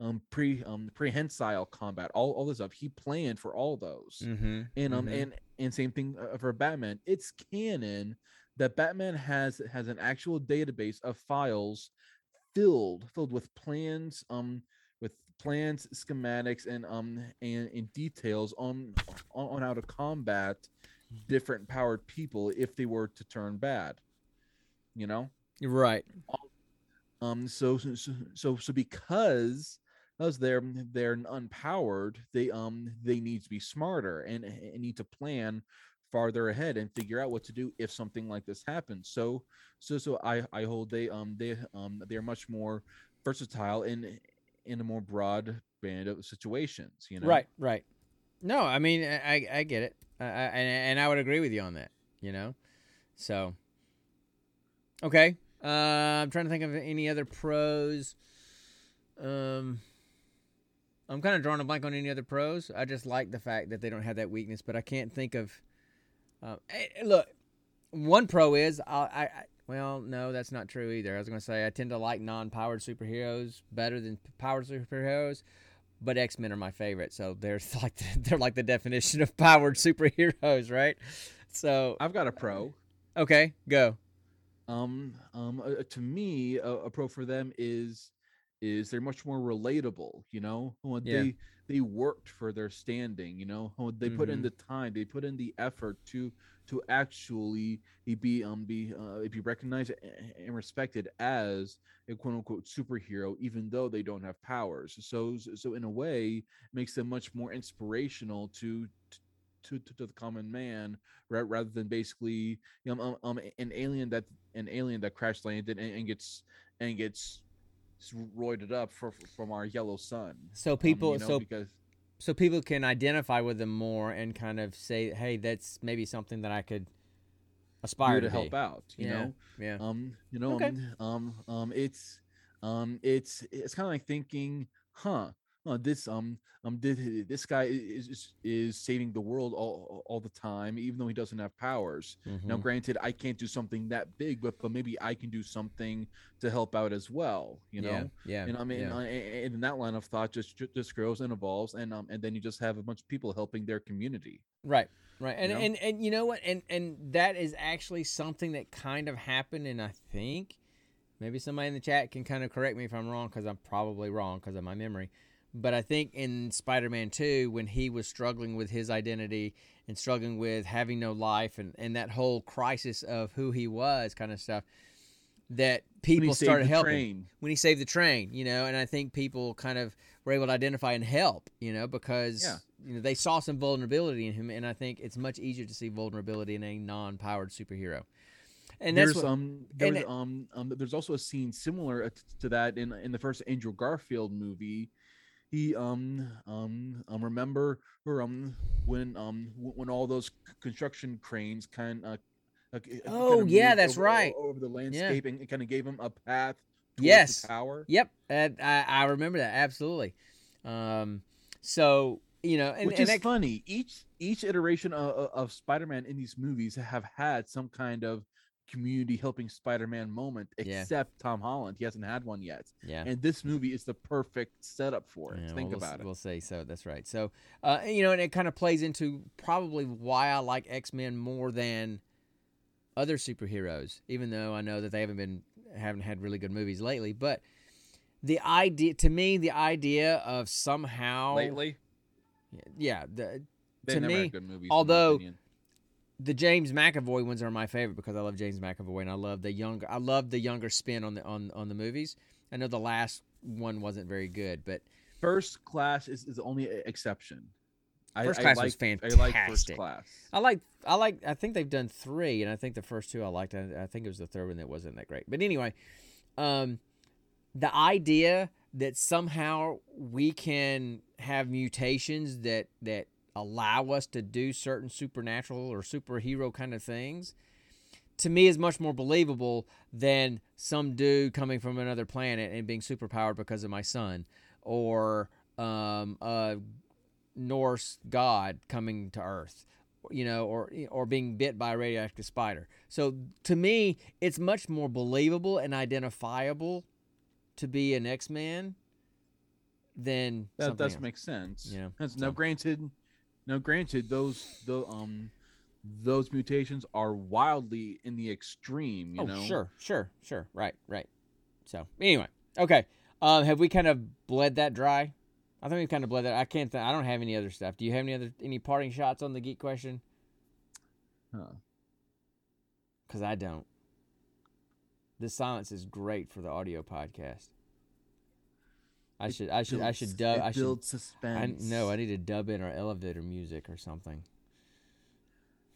um pre um prehensile combat, all all this stuff. He planned for all those, mm-hmm. and um mhm. and and same thing uh, for Batman. It's canon that Batman has has an actual database of files filled filled with plans um with plans schematics and um and, and details on, on on how to combat different powered people if they were to turn bad you know right. um so so so so, so because because they're they're unpowered they um they need to be smarter and, and need to plan farther ahead and figure out what to do if something like this happens so so so i i hold they um they um they're much more versatile in in a more broad band of situations you know Right. Right. No, I mean, I I, get it, I, I, and and I would agree with you on that. You know, so okay. Uh, I'm trying to think of any other pros. Um, I'm kind of drawing a blank on any other pros. I just like the fact that they don't have that weakness, but I can't think of. Uh, eh, look, one pro is I, I, I. Well, no, that's not true either. I was going to say I tend to like non-powered superheroes better than powered superheroes, but X Men are my favorite. So they're [LAUGHS] like the, they're like the definition of powered superheroes, right? So i've got a pro okay, go. um um uh, to me a, a pro for them is is they're much more relatable you know When Yeah. they they worked for their standing you know When they put in Mhm. the time they put in the effort to to actually be um be uh, be recognized and respected as a quote unquote superhero even though they don't have powers so so in a way makes them much more inspirational to to, to, to the common man right, rather than basically you know um, um an alien that an alien that crash landed and, and gets and gets roided up for, from our yellow sun. So um, people, you know, so because so people can identify with them more and kind of say, hey, that's maybe something that I could aspire to, to help out, you Yeah, know. Yeah. Um, you know, Okay. um, um, um, it's, um, it's, it's kind of like thinking, huh, uh, this, um, um, this, this guy is, is is saving the world all all the time, even though he doesn't have powers. Now, Mhm. granted, I can't do something that big, but but maybe I can do something to help out as well. You know, yeah, yeah. and I mean, yeah. and in that line of thought, just just grows and evolves, and um, and then you just have a bunch of people helping their community. Right. Right. And, know? and and you know what? And and that is actually something that kind of happened and I think maybe somebody in the chat can kind of correct me if I'm wrong cuz I'm probably wrong cuz of my memory. But I think in Spider-Man 2 when he was struggling with his identity and struggling with having no life and and that whole crisis of who he was kind of stuff that people started helping train. when he saved the train, you know, and I think people kind of were able to identify and help, you know, because Yeah. you know they saw some vulnerability in him, and I think it's much easier to see vulnerability in a non-powered superhero. And that's there's what, um there's um, um there's also a scene similar to that in in the first Andrew Garfield movie. He um um um remember or um when um when all those construction cranes kind of uh, Oh, kinda yeah, that's over, right. over the landscape and it kind of gave him a path Yes. the tower. yep, uh, I, I remember that absolutely. Um, so you know, and, Which and is that, funny. Each each iteration of, of Spider-Man in these movies have had some kind of community helping Spider-Man moment, Yeah. except Tom Holland. He hasn't had one yet, Yeah. and this movie is the perfect setup for it. Yeah, Think well, about it. We'll say so. That's right. So, uh, you know, and it kind of plays into probably why I like X Men more than other superheroes, even though I know that they haven't been haven't had really good movies lately. But the idea, to me, the idea of somehow Lately, yeah, the to never me, had good movies. in my although-. The James McAvoy ones are my favorite because I love James McAvoy and I love the younger I love the younger spin on the on on the movies. I know the last one wasn't very good, but First Class is, is the only exception. I- First I Class like, was I like First fantastic. Class. I like I like I think they've done three, and I think the first two I liked. I, I think it was the third one that wasn't that great. But anyway, um, the idea that somehow we can have mutations that that allow us to do certain supernatural or superhero kind of things to me is much more believable than some dude coming from another planet and being superpowered because of my son or um, a Norse god coming to Earth, you know, or or being bit by a radioactive spider. So to me, it's much more believable and identifiable to be an X Man than That does else. make sense. Yeah, That's- so- Now, granted, now granted, those the um those mutations are wildly in the extreme. You oh, know, sure, sure, sure. Right, right. So anyway, okay. Um, have we kind of bled that dry? I think we've kind of bled that. I can't. Th- I don't have any other stuff. Do you have any other any parting shots on the geek question? Huh. Because I don't. This silence is great for the audio podcast. I should. I should. I should dub. It I should. builds I, suspense. no, I need to dub in our elevator music or something.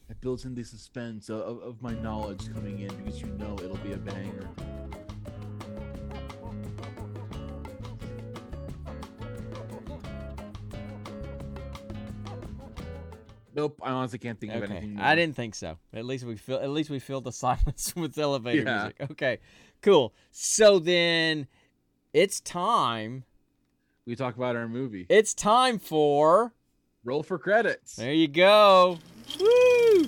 It builds in the suspense of, of, of my knowledge coming in because you know it'll be a banger. Nope, I honestly can't think of Okay, anything. I didn't think so. At least we feel. At least we filled the [LAUGHS] silence with elevator Yeah. music. Okay, cool. So then, it's time. We talk about our movie. It's time for. Roll for credits. There you go. Woo!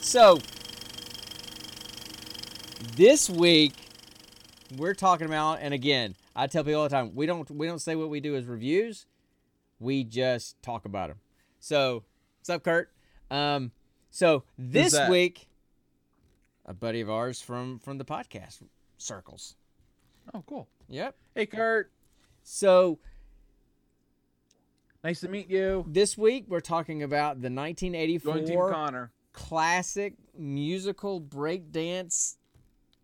So, this week we're talking about, and again, I tell people all the time, we don't we don't say what we do as reviews. We just talk about them. So, what's up, Kurt? Um, so this week, a buddy of ours from from the podcast circles. Oh, cool. Yep. Hey, Kurt. So Nice to meet you. this week we're talking about the 1984 Connor. classic musical breakdance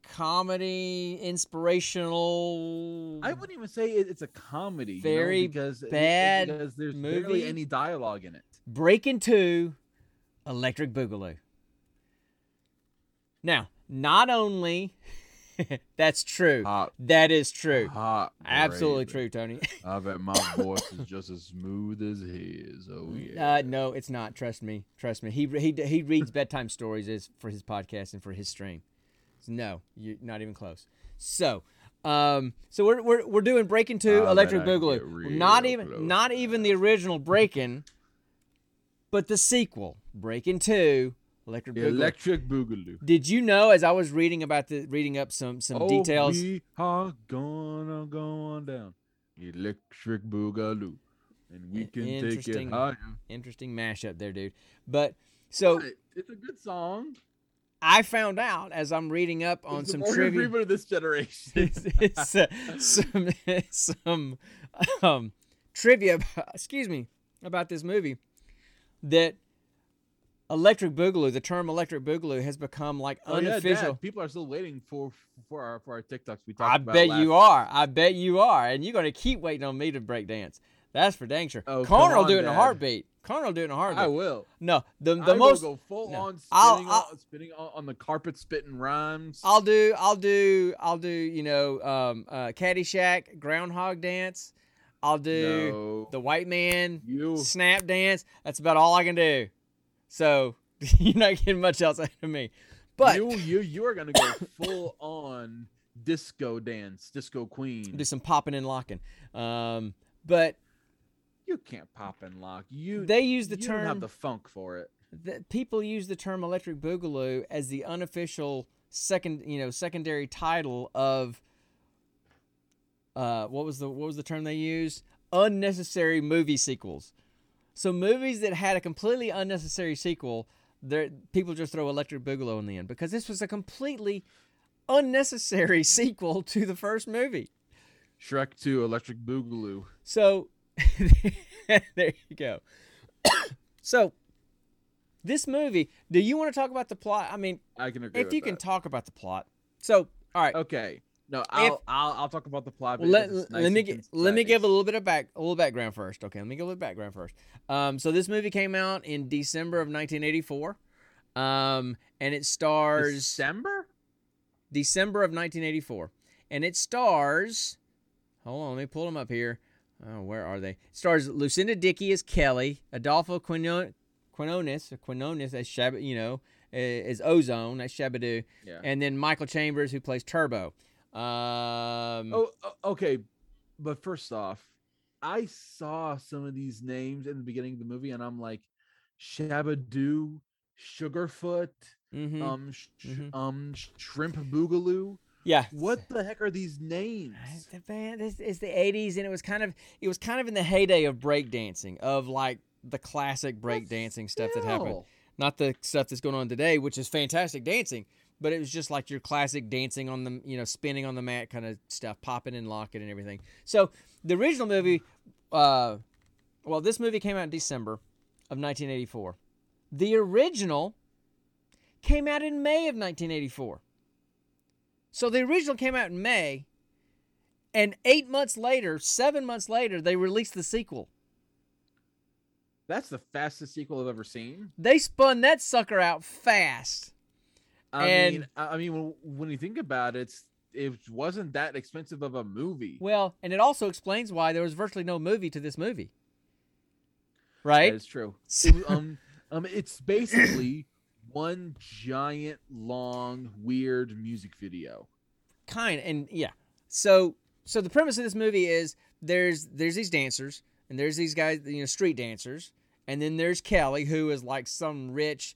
comedy inspirational I wouldn't even say it, it's a comedy. you know, Very because it- bad because there's movie. barely any dialogue in it. Breakin' Two electric boogaloo now not only [LAUGHS] that's true Hot, that is true hot, absolutely gravy. true tony [LAUGHS] I bet my voice is just as smooth as his. Oh yeah. Uh, no, it's not. Trust me. Trust me. He he he reads bedtime stories as for his podcast and for his stream. So no, you're not even close. So, um, so we're we're, we're doing Breakin' Two, I Electric Boogaloo. Not even close not even the original Breakin', but the sequel, Breakin' Two, Electric Boogaloo. Electric Boogaloo. Did you know as I was reading about the reading up some some oh, details? We are gonna go on down. Electric Boogaloo. And we can take it interesting. higher. Interesting mashup there, dude. But so It's a good song. I found out as I'm reading up on It's some trivia. Freeman of this generation. [LAUGHS] it's, it's, uh, some [LAUGHS] some um, trivia. About, excuse me about this movie that Electric Boogaloo, the term Electric Boogaloo, has become like Oh, yeah, unofficial. Dad, people are still waiting for for our for our TikToks. We talked I about I bet last- you are. I bet you are, and you're gonna keep waiting on me to break dance. That's for dang sure. Oh, Connor will do it in a heartbeat. Connor will do it in a heartbeat. I will. no, the the I will most go full no. on I'll- spinning, I'll- on, spinning on, on the carpet, spitting rhymes. I'll do I'll do I'll do you know um uh Caddyshack groundhog dance. I'll do no, the white man you. snap dance. That's about all I can do. So [LAUGHS] you're not getting much else out of me. But you you you are gonna go full [COUGHS] on disco dance, disco queen. do some popping and locking. Um, but you can't pop and lock. You they use the you term don't have the funk for it. the, people use the term Electric Boogaloo as the unofficial second, you know, secondary title of uh, what was the what was the term they used? Unnecessary movie sequels. So movies that had a completely unnecessary sequel, there people just throw Electric Boogaloo in the end because this was a completely unnecessary [LAUGHS] sequel to the first movie. Shrek 2 Electric Boogaloo. So [LAUGHS] there you go. [COUGHS] so this movie, do you want to talk about the plot? I mean, I can agree if you can talk about the plot. So, all right. Okay. No, I'll, I'll I'll talk about the plot. Well, let, it's let me gi- let me give a little bit of back a little background first. Okay, let me give a little background first. Um, so this movie came out in December of 1984, um, and it stars December. December of 1984, and it stars. Hold on, let me pull them up here. Oh, where are they? It stars Lucinda Dickey as Kelly, Adolfo Quino- Quinones, or Quinones as Shab, you know, as Ozone, as Shabadoo, Yeah. and then Michael Chambers who plays Turbo. Um, Oh, okay. But first off, I saw some of these names in the beginning of the movie, and I'm like, Shabadoo, Sugarfoot, mhm. um, sh- mhm. um, Shrimp Boogaloo. yeah. What the heck are these names? The band this is the '80s, and it was kind of it was kind of in the heyday of breakdancing, of like the classic breakdancing stuff that happened. Not the stuff that's going on today, which is fantastic dancing, but it was just like your classic dancing on the you know spinning on the mat kind of stuff, popping and locking and everything. So the original movie, uh, well, this movie came out in December of 1984. The original came out in May of 1984. So the original came out in May, and eight months later, seven months later, they released the sequel. That's the fastest sequel I've ever seen. They spun that sucker out fast. I And- mean, I mean, when, you think about it, it wasn't that expensive of a movie. Well, and it also explains why there was virtually no movie to this movie. Right? That is true. Um, um, it's basically [CLEARS THROAT] one giant, long, weird music video. kind and yeah so so the premise of this movie is there's there's these dancers and there's these guys you know street dancers and then there's kelly who is like some rich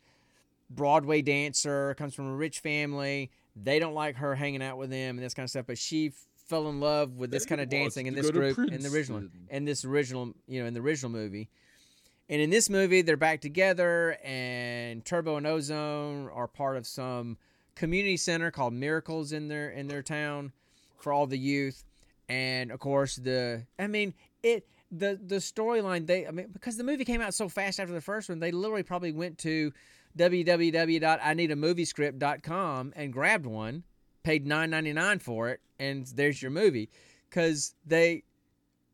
broadway dancer comes from a rich family. They don't like her hanging out with them and this kind of stuff but she fell in love with this kind of dancing in this group in the original in this original you know in the original movie. And in this movie they're back together and turbo and ozone are part of some community center called miracles in their in their town for all the youth. And of course the i mean it the the storyline they i mean because the movie came out so fast after the first one they literally probably went to www.ineedamoviescript.com and grabbed one paid 9.99 for it and there's your movie because they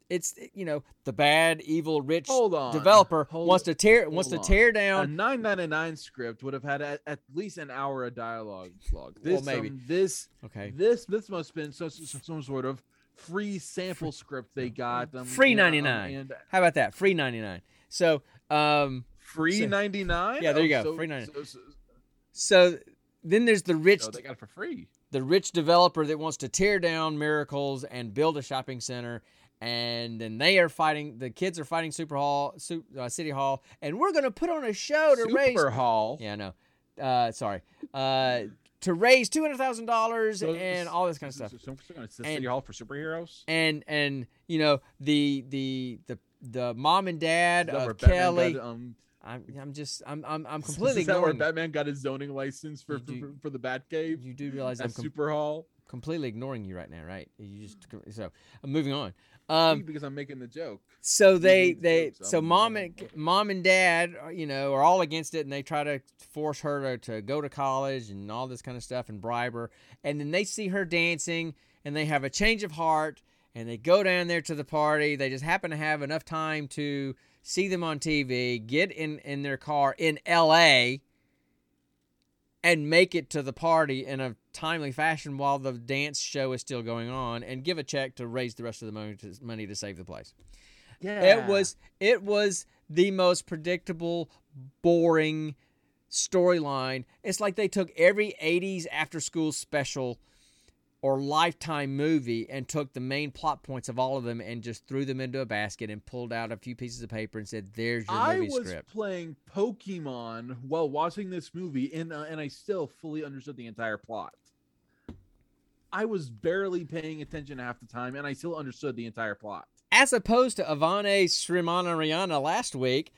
it's you know the bad evil rich on. developer Hold- wants to tear wants to tear down. A 999 script would have had at, at least an hour of dialogue. Log. This, maybe. um, this, okay this, this must have been some, some, some sort of free sample script they got. Um, Free yeah, um, 99. and how about that free 99 so um free So- 99. Yeah, there you Oh, go, so- free 99. So, so, then there's the rich they got it for free. the rich developer that wants to tear down miracles and build a shopping center and then they are fighting the kids are fighting super hall Su- uh, city hall and we're going to put on a show to raise Super Hall. yeah no uh sorry uh to raise $200000 So- and all this kind of stuff so- so- And- City Hall for superheroes. and and you know the the the the mom and dad Is that where of Batman kelly um, I'm, I'm just I'm I'm, I'm completely. is that where ignoring Batman got his zoning license for You for, for the Batcave? You do realize I'm com- Super Hall? completely ignoring you right now right? You just so I'm moving on. Um because I'm making the joke. So they they jokes, so I'm- mom and mom and dad you know are all against it and they try to force her to, to go to college and all this kind of stuff and bribe her. And then they see her dancing and they have a change of heart and they go down there to the party. They just happen to have enough time to see them on TV get in in their car in LA and make it to the party in a timely fashion while the dance show is still going on and give a check to raise the rest of the money to, money to save the place Yeah, it was it was the most predictable, boring storyline. It's like they took every '80s after school special or Lifetime movie and took the main plot points of all of them and just threw them into a basket and pulled out a few pieces of paper and said, "There's your I movie was script." playing Pokemon while watching this movie, and uh, and I still fully understood the entire plot. I was barely paying attention half the time, and I still understood the entire plot. As opposed to Avane Srimannarayana last week,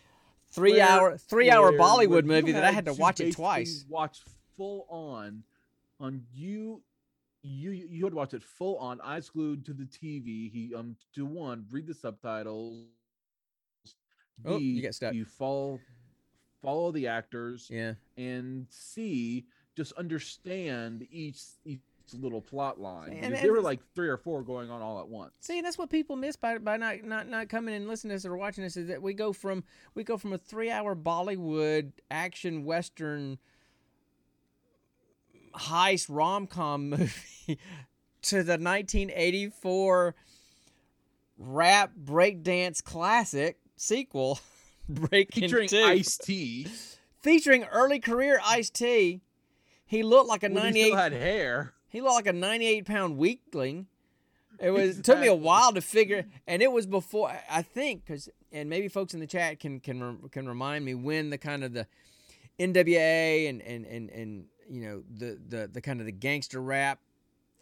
three Where- hour three hour Bollywood movie that I had to watch it twice. Watch full on, on you, you you had to watch it full on, eyes glued to the TV. He um do one read the subtitles. Oh, you get stuck. You follow follow the actors, Yeah. and C just understand each each little plot line. And- and there were like three or four going on all at once. See, that's what people miss by by not not not coming and listening to us or watching us is that we go from we go from a three hour Bollywood action western heist rom com movie [LAUGHS] to the 1984 rap breakdance classic sequel [LAUGHS] Breakin' Featuring Two Ice T, featuring early career Ice T. He looked like a when he 98 still had hair. he looked like a 98 pound weakling. It was it took me a while to figure, [LAUGHS] and it was before I think, because and maybe folks in the chat can can can remind me when the kind of the NWA and and and and you know the the the kind of the gangster rap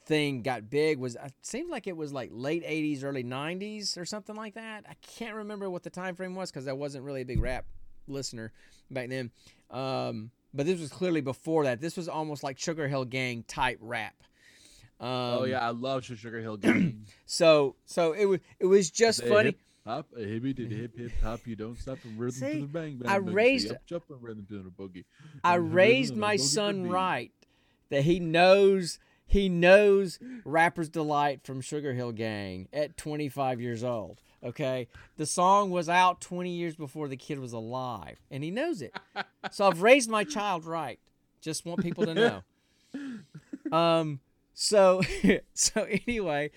thing got big was it seemed like it was like late 80s early 90s or something like that. I can't remember what the time frame was because i wasn't really a big rap listener back then. Um, but this was clearly before that. This was almost like sugar hill gang type rap. Um, oh yeah, I love Sugar Hill Gang. [CLEARS THROAT] so so it was it was just funny hop, a the hip hip hop. You don't stop rhythm See, to the bang bang. I bang, raised- Up, jump and rhythm to the boogie. I raised my son right that he knows he knows Rapper's Delight from Sugar Hill Gang at 25 years old. Okay, the song was out 20 years before the kid was alive, and he knows it. So I've raised my child right. Just want people to know. [LAUGHS] Um. So [LAUGHS] so anyway,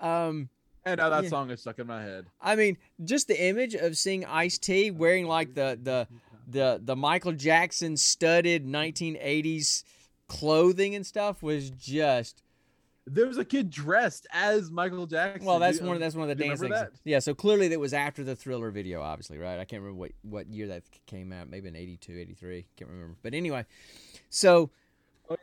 um. And now that Yeah. song is stuck in my head. I mean, just the image of seeing Ice T wearing like the the the the Michael Jackson studded 1980s clothing and stuff was just There was a kid dressed as Michael Jackson. well. That's one. Of, um, that's one of the dance things. Yeah. So clearly, that was after the Thriller video, obviously, right? I can't remember what what year that came out. Maybe in 82, 83. Can't remember. But anyway, so Oh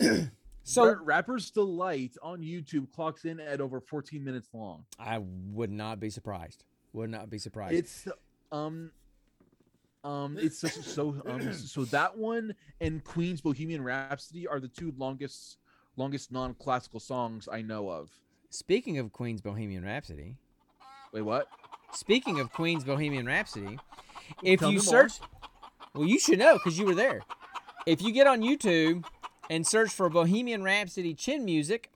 yeah. [CLEARS THROAT] so Ra- Rapper's Delight on YouTube clocks in at over 14 minutes long. I would not be surprised. Would not be surprised. It's um um it's so, so um [CLEARS THROAT] so that one and Queen's Bohemian Rhapsody are the two longest longest non-classical songs I know of. Speaking of Queen's Bohemian Rhapsody, Wait, what? Speaking of Queen's Bohemian Rhapsody, if Tell you me more. search, well, you should know because you were there. If you get on YouTube and search for Bohemian Rhapsody chin music,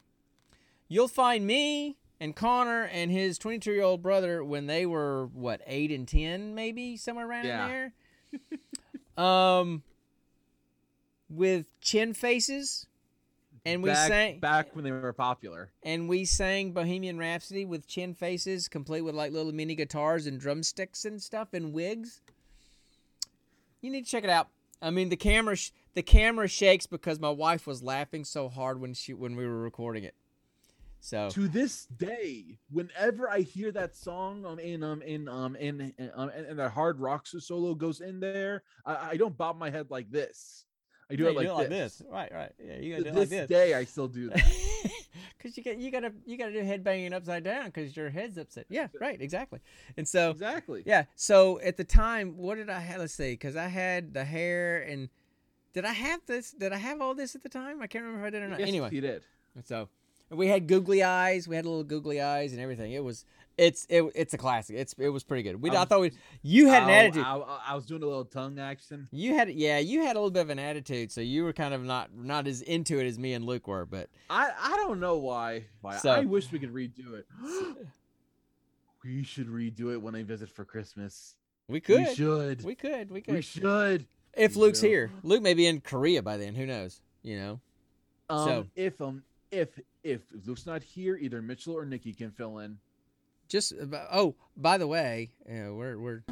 you'll find me and Connor and his 22 year old brother when they were what eight and ten, maybe somewhere around Yeah. there. [LAUGHS] um, with chin faces, and we back, sang back when they were popular. and we sang Bohemian Rhapsody with chin faces, complete with like little mini guitars and drumsticks and stuff and wigs. You need to check it out. I mean, the camera sh- the camera shakes because my wife was laughing so hard when she when we were recording it. So To this day, whenever I hear that song um in um in um in, in um and, and that hard rock solo goes in there, I, I don't bob my head like this. I do Yeah, it you like, this. right? Right? Yeah, you gotta do it this like this. day, I still do that. [LAUGHS] Because you got you gotta you gotta do head banging upside down because your head's upset. Yeah, right, exactly. And so exactly. Yeah. So at the time, what did I have? Let's see, because I had the hair and did I have this? Did I have all this at the time? I can't remember if I did or not. Yes, anyway, you did. so we had googly eyes. We had little googly eyes and everything. It was it's it, it's a classic. It's it was pretty good. We I Um, thought we you had an Ow, attitude. ow, I was doing a little tongue action. You had yeah, you had a little bit of an attitude, so you were kind of not not as into it as me and Luke were, but I I don't know why. Why So- I wish we could redo it. [GASPS] we should redo it when I visit for Christmas. we could. We should. We could. We could. We should. If Luke's will. here. Luke may be in Korea by then. Who knows? You know. Um, So- if um if if Luke's not here, either Mitchell or Nikki can fill in. just oh by the way uh, we're we're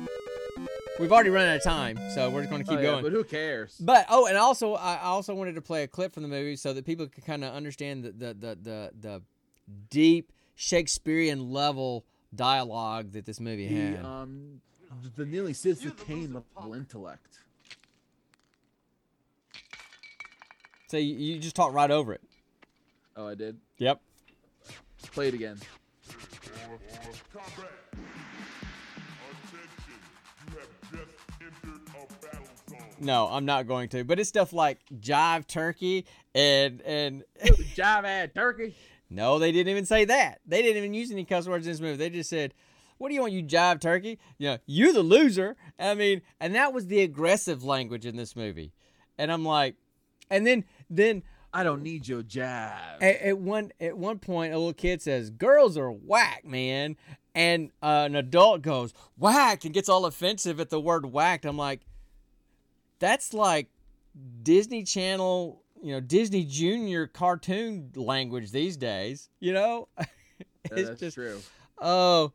we've already run out of time, so we're just going to keep Oh, yeah, going. but who cares? But oh, and also I also wanted to play a clip from the movie so that people could kind of understand the the, the the the deep Shakespearean level dialogue that this movie the had. um the nearly Citizen Kane level intellect. So you, just talk right over it. Oh, I did. Yep. Play it again. Combat. Attention. You have just entered a battle zone. No, I'm not going to. But it's stuff like jive turkey and and [LAUGHS] Jive ad turkey. no, they didn't even say that. They didn't even use any cuss words in this movie. They just said, "What do you want, you jive turkey? You know, you the loser." I mean, and that was the aggressive language in this movie. And I'm like, and then then I don't need your jive. at, at one at one point, a little kid says, "Girls are whack, man," and uh, an adult goes, "Whacked," and gets all offensive at the word "whacked." I'm like, that's like Disney Channel, you know, Disney Junior cartoon language these days. You know, [LAUGHS] Yeah, that's just true. oh,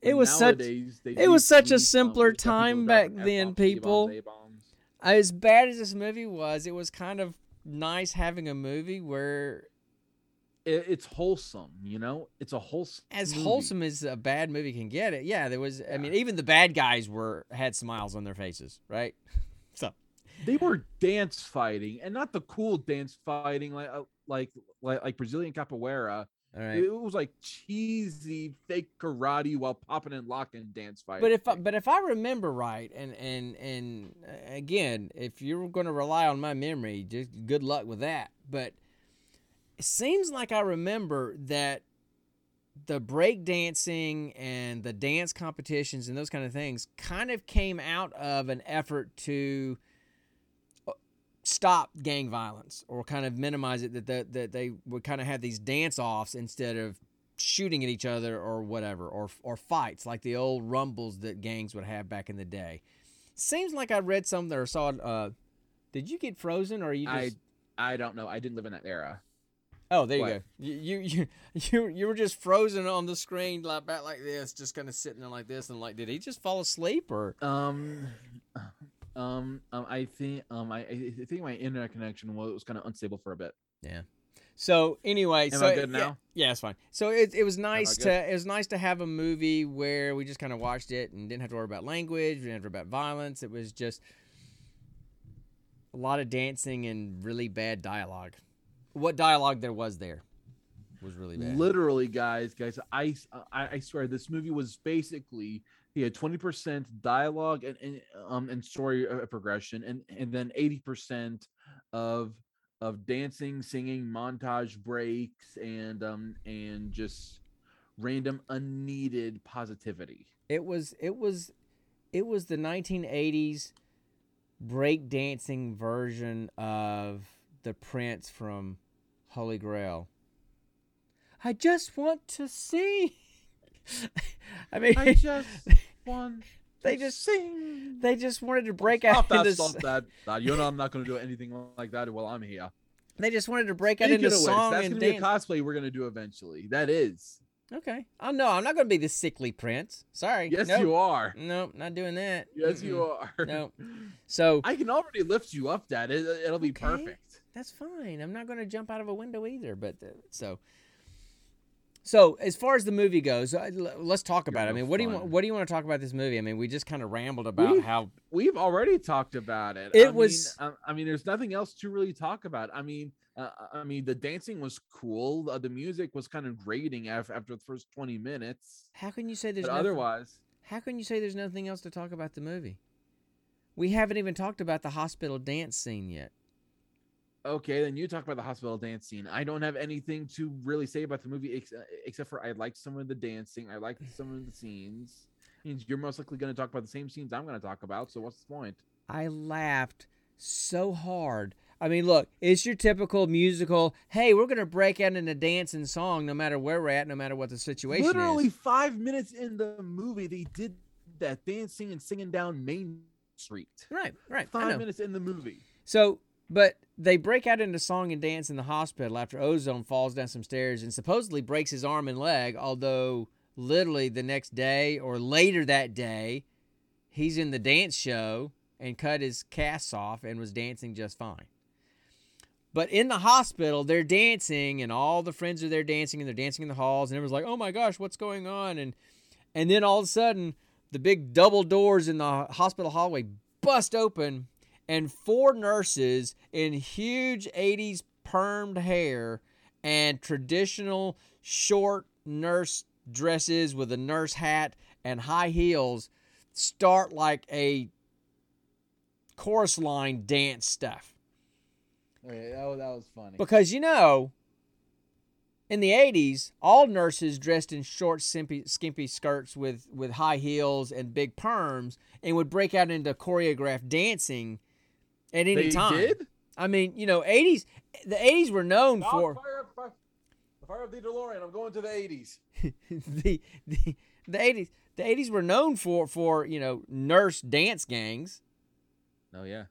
it was such. it was such a simpler time back then, people. As bad as this movie was, it was kind of nice having a movie where It, it's wholesome, you know. It's a wholesome. as movie. wholesome as a bad movie can get it yeah there was i mean even the bad guys were had smiles on their faces right [LAUGHS] so They were dance fighting, and not the cool dance fighting like uh, like like like Brazilian capoeira. All right It was like cheesy fake karate while popping and locking dance fighting. but if I, but if i remember right and and and uh, again if you're going to rely on my memory just good luck with that but it seems like i remember that the break dancing and the dance competitions and those kind of things kind of came out of an effort to uh, stop gang violence or kind of minimize it that that, that they would kind of have these dance offs instead of shooting at each other or whatever or or fights like the old rumbles that gangs would have back in the day seems like i read something or saw uh did you get frozen or you just I I don't know. I didn't live in that era. Oh, there you What? go. You, you you [LAUGHS] you you were just frozen on the screen like back like this, just kind of sitting there like this, and like, did he just fall asleep or? Um, um, um, I think um, I, I think my internet connection was, was kind of unstable for a bit. Yeah. So anyway, Am so I good yeah, now? Yeah, it's fine. So it it was nice to it was nice to have a movie where we just kind of watched it and didn't have to worry about language, we didn't have to worry about violence. It was just a lot of dancing and really bad dialogue. What dialogue there was there was really bad. Literally, guys, guys, I, I I swear this movie was basically he had twenty percent dialogue and, and um and story uh, progression, and and then eighty percent of of dancing, singing, montage breaks, and um and just random unneeded positivity. It was it was it was the 1980s break dancing version of the prince from Holy Grail. I just want to see. [LAUGHS] I mean, I just [LAUGHS] want They just- sing. they just wanted to break stop out that, into stop s- that. Uh, you know I'm not going to do anything like that while I'm here. they just wanted to break out Speaking into of which, song that's and going to be a cosplay we're going to do eventually. That is. Okay. Oh no, I'm not going to be the sickly prince. Sorry. Yes, Nope. you are. Nope, not doing that. Yes, Mm-mm. you are. No. [LAUGHS] So I can already lift you up, Dad. It, it'll be Okay. perfect. that's fine. I'm not going to jump out of a window either. But uh, so, so as far as the movie goes, uh, let's talk about it. I no mean, what do you want? What do you want to talk about this movie? I mean, we just kind of rambled about We- how We've already talked about it. It I was- Mean, I, I mean, there's nothing else to really talk about. I mean, uh, I mean, the dancing was cool. Uh, the music was kind of grating after after the first 20 minutes. how can you say there's But nothing, otherwise, how can you say there's nothing else to talk about the movie? We haven't even talked about the hospital dance scene yet. Okay, then you talk about the hospital dance scene. I don't have anything to really say about the movie ex- uh, except for I liked some of the dancing. I liked [SIGHS] some of the scenes. Means you're most likely going to talk about the same scenes I'm going to talk about. So what's the point? I laughed so hard. I mean, look, it's your typical musical. Hey, we're gonna break out into dance and song, no matter where we're at, no matter what the situation is. Literally is. five minutes in the movie, they did that dancing and singing down Main Street. Right, right. Five minutes in the movie. So, but they break out into song and dance in the hospital after Ozone falls down some stairs and supposedly breaks his arm and leg. Although, literally the next day or later that day, he's in the dance show and cut his casts off and was dancing just fine. But in the hospital, they're dancing, and all the friends are there dancing, and they're dancing in the halls, and everyone's like, "Oh my gosh, what's going on?" And and then all of a sudden, the big double doors in the hospital hallway bust open, and four nurses in huge '80s permed hair and traditional short nurse dresses with a nurse hat and high heels start like a chorus line dance stuff. Okay, that, was, that was funny. Because you know, in the '80s, all nurses dressed in short, skimpy, skimpy skirts with with high heels and big perms, and would break out into choreographed dancing at any they time. did. I mean, you know, '80s. The '80s were known for fire up, fire, fire up the DeLorean. I'm going to the 80s. [LAUGHS] the the the '80s. The '80s were known for for you know nurse dance gangs. Oh yeah.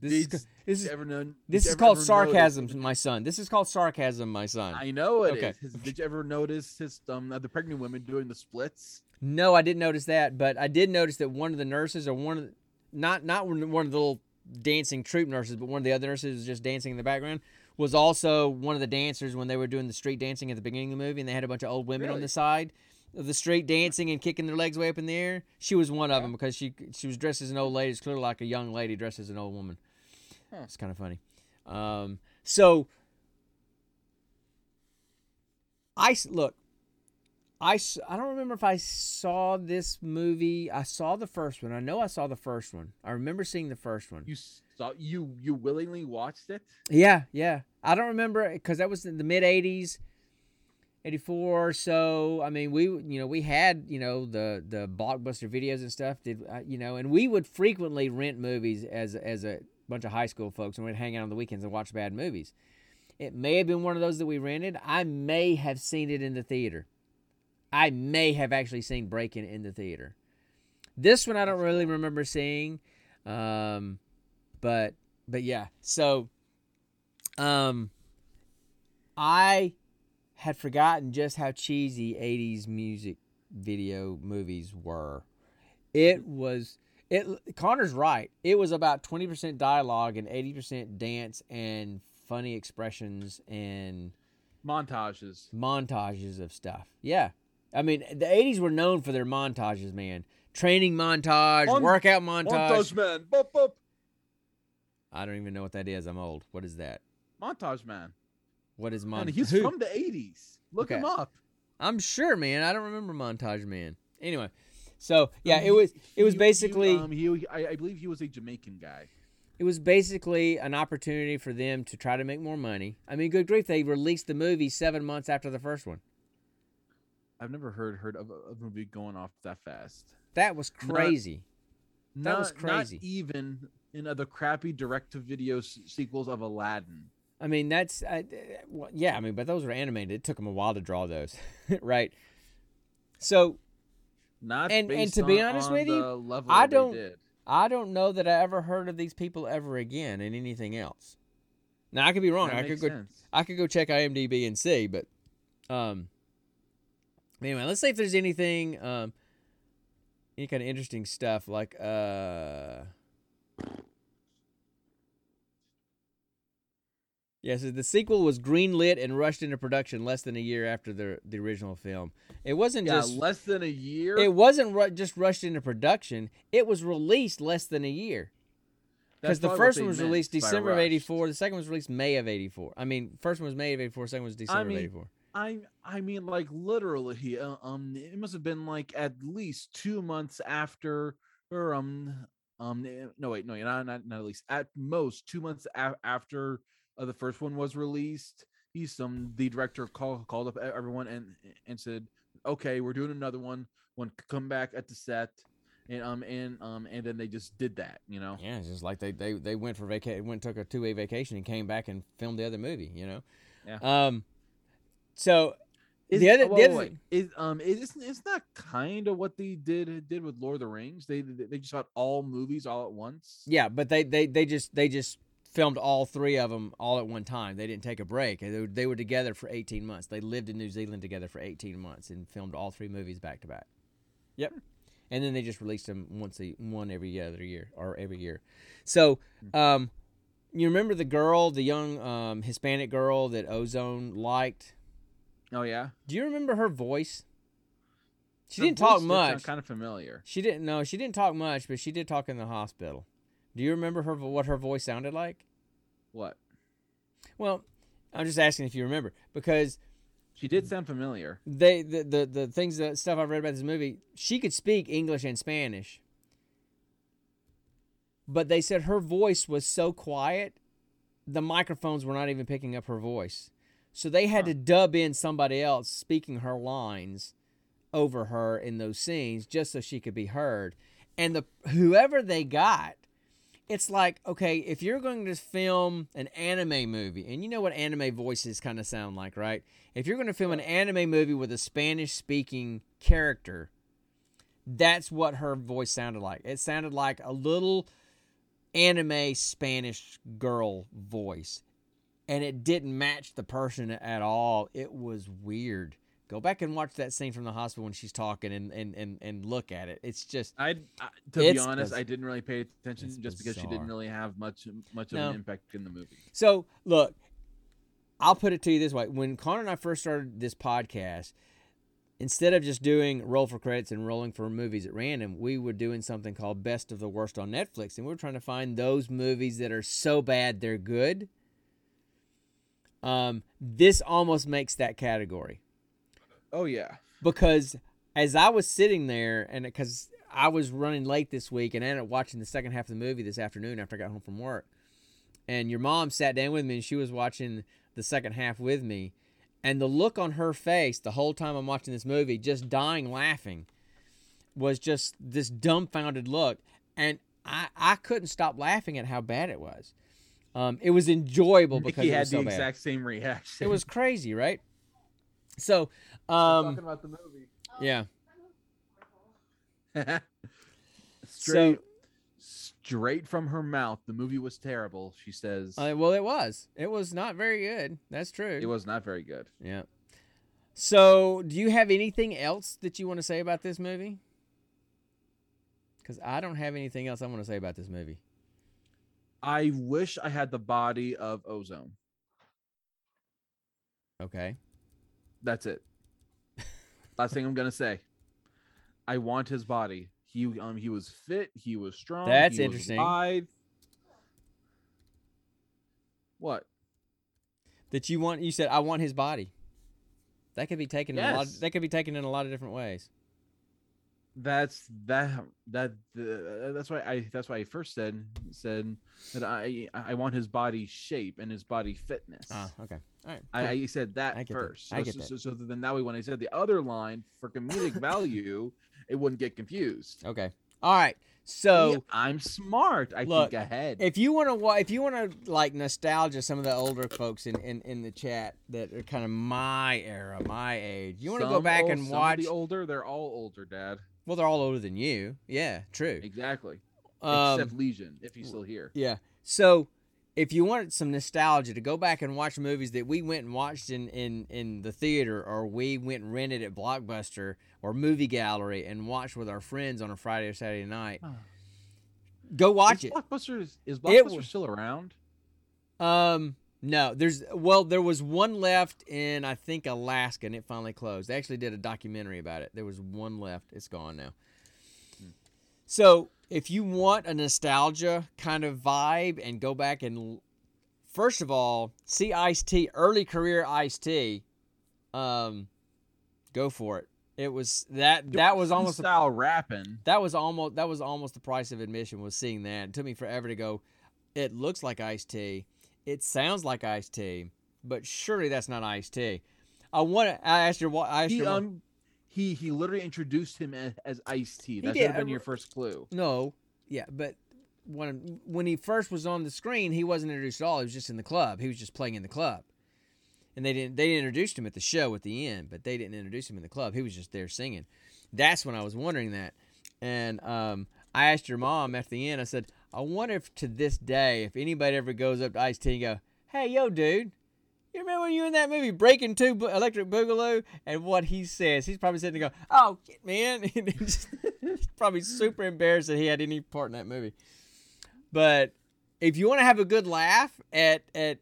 This is, Did- co- this is ever know? this is called notice- sarcasm, my son. This is called sarcasm, my son. I know it Okay. His- Did you ever notice his um the pregnant women doing the splits? No, I didn't notice that, but I did notice that one of the nurses, or one of the, not not one of the little dancing troop nurses, but one of the other nurses was just dancing in the background, was also one of the dancers when they were doing the street dancing at the beginning of the movie, and they had a bunch of old women on the side of the street dancing and kicking their legs way up in the air. She was one of them because she she was dressed as an old lady. It's clearly like a young lady dressed as an old woman. Huh. It's kind of funny. Um, so I look. I, I don't remember if I saw this movie. I saw the first one. I know I saw the first one. I remember seeing the first one. You saw you you willingly watched it? Yeah, yeah. I don't remember because that was in the mid '80s, '84 so. I mean, we you know we had you know the the blockbuster videos and stuff. Did uh, you know? And we would frequently rent movies as as a bunch of high school folks, and we'd hang out on the weekends and watch bad movies. It may have been one of those that we rented. I may have seen it in the theater. I may have actually seen Breakin' in the theater. This one I don't really remember seeing, um, but but yeah. So, um, I had forgotten just how cheesy '80s music video movies were. It was it. Connor's right. It was about twenty percent dialogue and eighty percent dance and funny expressions and Montages. montages of stuff. Yeah. I mean, the 80s were known for their montages, man. Training montage, Mon- workout montage. Montage man. I don't even know what that is. I'm old. What is that? Montage man. What is montage? he's from the 80s. Look Okay. him up. I'm sure, man. I don't remember montage man. Anyway, so yeah, Um, it was it was he- basically He, um, he, I, I believe he was a Jamaican guy. it was basically an opportunity for them to try to make more money. I mean, good grief, they released the movie 7 months after the first one. I've never heard heard of a, of a movie going off that fast. That was Not- crazy. That not, was crazy. Not even in other crappy direct-to-video s- sequels of Aladdin. I mean, that's uh, well, yeah. I mean, but those were animated. It took them a while to draw those, [LAUGHS] right? So Not And- and to be honest with you, I don't-. I don't know that I ever heard of these people ever again in anything else. Now I could be wrong. That I could go. sense. I could go check IMDb and see, but um. Anyway, let's see if there's anything um. Any kind of interesting stuff like uh. Yes, the sequel was greenlit and rushed into production less than a year after the the original film. It wasn't Yeah, just less than a year. it wasn't ru- just rushed into production. It was released less than a year because the first one was released December of '84. The second one was released May of '84. I mean, first one was May of '84. Second was December mean, of '84. I I mean like literally uh, um it must have been like at least 2 months after or um um no wait no not not, not at least at most 2 months a- after uh, the first one was released he's um the director called called up everyone and and said okay we're doing another one one come back at the set and um and um and then they just did that you know Yeah, it's just like they they they went for vacation, went took a two way vacation and came back and filmed the other movie. You know. Yeah. Um. So Is- the other oh, the other wait, is um is it's not kind of what they did did with Lord of the Rings. They they they just shot all movies all at once. Yeah, but they they they just they just filmed all three of them all at one time. They didn't take a break. They were, they were together for 18 months. They lived in New Zealand together for 18 months and filmed all three movies back to back. Yep. and then they just released them once a one every other year or every year. So, um, you remember the girl, the young um, Hispanic girl that Ozone liked? Oh yeah. Do you remember her voice? She Her didn't talk voice did much. Kind of familiar. She didn't. No, she didn't talk much, but she did talk in the hospital. Do you remember her what her voice sounded like? What? Well, I'm just asking if you remember because She did sound familiar. they the the, the things that stuff I've read about this movie, she could speak English and Spanish. But they said her voice was so quiet, the microphones were not even picking up her voice. So they had Huh. to dub in somebody else speaking her lines over her in those scenes just so she could be heard. And the whoever they got, it's like, okay, if you're going to film an anime movie, and you know what anime voices kind of sound like, right? If you're going to film an anime movie with a Spanish speaking character, that's what her voice sounded like. It sounded like a little anime Spanish girl voice. And it didn't match the person at all. It was weird. Go back and watch that scene from the hospital when she's talking and, and, and, and look at it. It's just I, I to be honest, I didn't really pay attention just because she didn't really have much much of No. an impact in the movie. So look, I'll put it to you this way: when Connor and I first started this podcast, instead of just doing roll for credits and rolling for movies at random, we were doing something called Best of the Worst on Netflix, and we were trying to find those movies that are so bad they're good. Um, this almost makes that category Oh yeah. because as I was sitting there, and because I was running late this week, and I ended up watching the second half of the movie this afternoon after I got home from work, and your mom sat down with me and she was watching the second half with me, and the look on her face the whole time I'm watching this movie, just dying laughing, was just this dumbfounded look, and I I couldn't stop laughing at how bad it was. Um, it was enjoyable because he had was so the bad. exact same reaction. It was [LAUGHS] crazy, right? So, talking um, about the movie. yeah. [LAUGHS] straight, straight from her mouth. The movie was terrible. She says Uh, well, it was. It was not very good. That's true. it was not very good. Yeah. So, do you have anything else that you want to say about this movie? Because I don't have anything else I want to say about this movie. I wish I had the body of Ozone. Okay. That's it. Last thing I'm gonna say. I want his body. He um he was fit. He was strong. That's he was interesting. What? That you want? You said I want his body. That could be taken. In a lot. Yes. That could be taken in a lot of different ways. That's that that uh, that's why I that's why I first said said that I I want his body shape and his body fitness. Ah, okay. All right. I, cool. I said that I get that. first. I So, get so, that. so, so then that way when I said the other line for comedic value, [LAUGHS] it wouldn't get confused. okay. All right. So. See, I'm smart. I Look, think ahead. if you want to if you want to like nostalgia some of the older folks in, in, in the chat that are kind of my era my age you want to go back old- and watch the older. They're all older, Dad. Well they're all older than you yeah true Exactly. um, Except Legion, if he's still here. yeah so if you wanted some nostalgia to go back and watch movies that we went and watched in, in, in the theater or we went and rented at blockbuster or movie gallery and watched with our friends on a friday or saturday night go watch is it Blockbuster is, is It Blockbuster wa- still around? Um, no, there's well, there was one left in I think Alaska, and it finally closed. They actually did a documentary about it. There was one left. It's gone now. So if you want a nostalgia kind of vibe and go back and first of all see Ice T, early career Ice T, um, go for it. It was that that was almost a style rapping. that was almost that was almost the price of admission was seeing that. It took me forever to go. It looks like iced tea. It sounds like iced tea, but surely that's not iced tea. I want to. I asked your. wa- I asked He your. mom- um he he literally introduced him as, as Ice T. That should have been your first clue. no, yeah, but when when he first was on the screen, he wasn't introduced at all. He was just in the club. He was just playing in the club, and they didn't. They introduced him at the show at the end, but they didn't introduce him in the club. He was just there singing. That's when I was wondering that, and um, I asked your mom at the end. I said, I wonder if to this day, if anybody ever goes up to Ice T and go, "Hey, yo, dude, You remember you in that movie Breakin' Two Electric Boogaloo and what he says? He's probably sitting there going, "Oh man!" [LAUGHS] And he's probably super embarrassed that he had any part in that movie. But if you want to have a good laugh at at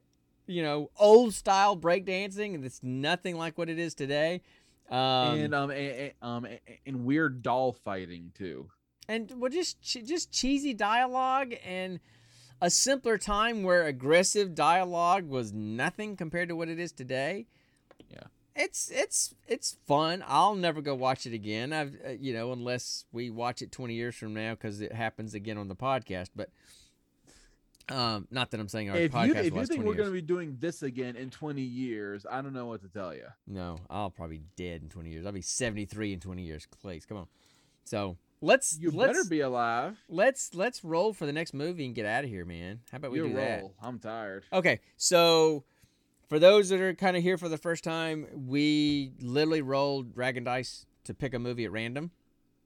you know old style breakdancing, and it's nothing like what it is today. Um, and um, a, a- um, and weird doll fighting too. And well, just just cheesy dialogue and a simpler time where aggressive dialogue was nothing compared to what it is today. Yeah. It's it's it's fun. I'll never go watch it again. I've uh, you know unless we watch it 20 years from now cuz it happens again on the podcast, but um not that I'm saying our If podcast you if you think we're going to be doing this again in 20 years, I don't know what to tell you. No, I'll probably be dead in 20 years. I'll be 73 in 20 years. Please, come on. So, let's You let's, better be alive. let's let's roll for the next movie and get out of here, man. How about we You do that? I'm tired. Okay, so for those that are kind of here for the first time, we literally rolled Dragon Dice to pick a movie at random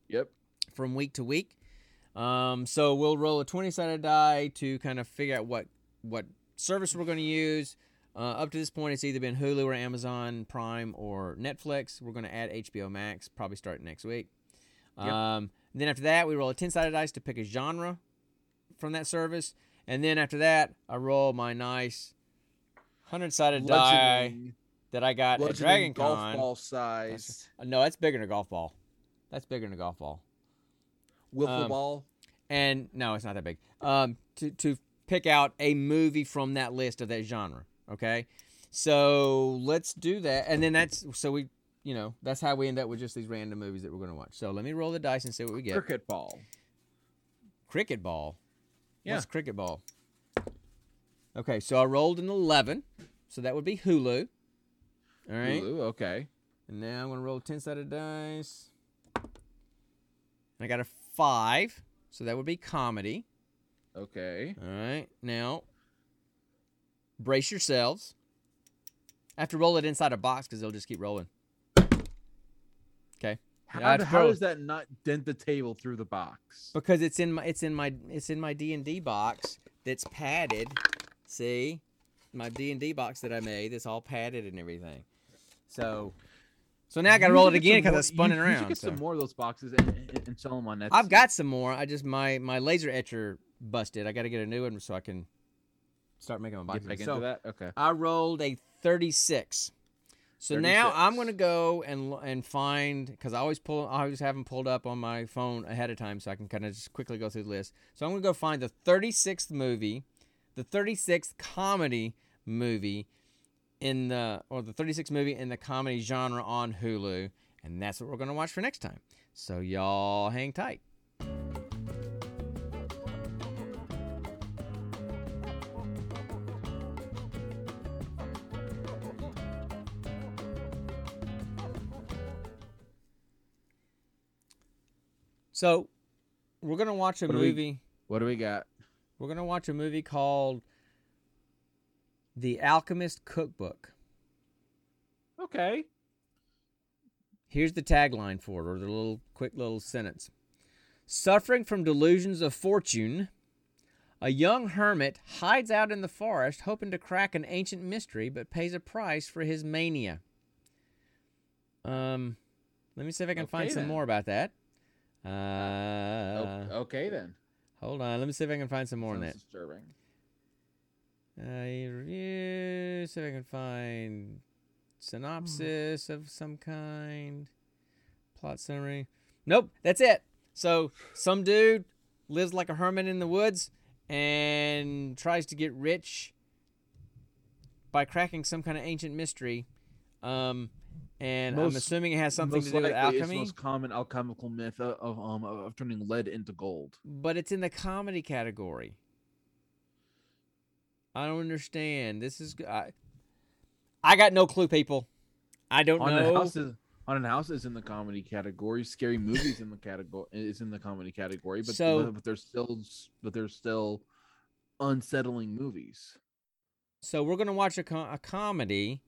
Yep. from week to week. Um, so we'll roll a 20 sided die to kind of figure out what what service we're going to use. Uh, up to this point, it's either been Hulu or Amazon Prime or Netflix. We're going to add HBO Max, probably start next week. Yep. Um, then after that, we roll a 10 sided dice to pick a genre from that service. And then after that, I roll my nice 100 sided die that I got at Dragon golf Con. ball size. Uh, No, that's bigger than a golf ball. That's bigger than a golf ball. Wiffle Um, ball. and no, it's not that big. Um, to to pick out a movie from that list of that genre. Okay, so let's do that, and then that's so we, you know, that's how we end up with just these random movies that we're going to watch. So let me roll the dice and see what we get. Cricket ball. Cricket ball. Yeah. What's cricket ball? Okay, so I rolled an eleven, so that would be Hulu. All right, Hulu, okay. and now I'm going to roll ten sided dice. I got a five, so that would be comedy. Okay. All right. Now, brace yourselves. I have to roll it inside a box because they'll just keep rolling. Okay. How, Yeah, I do- have to how does that not dent the table through the box? Because it's in my it's in my it's in my D and D box that's padded. See, my D and D box that I made that's all padded and everything. So, so now I got to roll it again because I spun you- it You around. get so. some more of those boxes and, and, and sell them on Etsy. I've got some more. I just my my laser etcher busted. I got to get a new one so I can start making my Get boxes. back So, into that. Okay. I rolled a 36. So now I'm going to go and and find because I always pull I always have them pulled up on my phone ahead of time so I can kind of just quickly go through the list. So I'm going to go find the 36th movie, the 36th comedy movie in the or the 36th movie in the comedy genre on Hulu, and that's what we're going to watch for next time. So y'all hang tight. So we're going to watch a What do we- movie. What do we got? We're gonna watch a movie called The Alchemist Cookbook. Okay. Here's the tagline for it, or the little quick little sentence. Suffering from delusions of fortune, a young hermit hides out in the forest hoping to crack an ancient mystery, but pays a price for his mania. Um, let me see if I can find Okay, some then. more about that. O- Uh, okay then. hold on, let me see if I can find some more on Sounds that. disturbing. Uh, see if I can find synopsis of some kind. Plot summary. Nope, that's it. So some dude lives like a hermit in the woods and tries to get rich by cracking some kind of ancient mystery. Um, and I'm assuming it has something to do with likely, It's the alchemy, most common alchemical myth of, of um of turning lead into gold. but it's in the comedy category. I don't understand. This is I, I got no clue, people. I don't Haunted know. House is Haunted House is in the comedy category. Scary movies in the category is in the comedy category, but So- but there's still but there's still unsettling movies. So we're gonna watch a, co- a comedy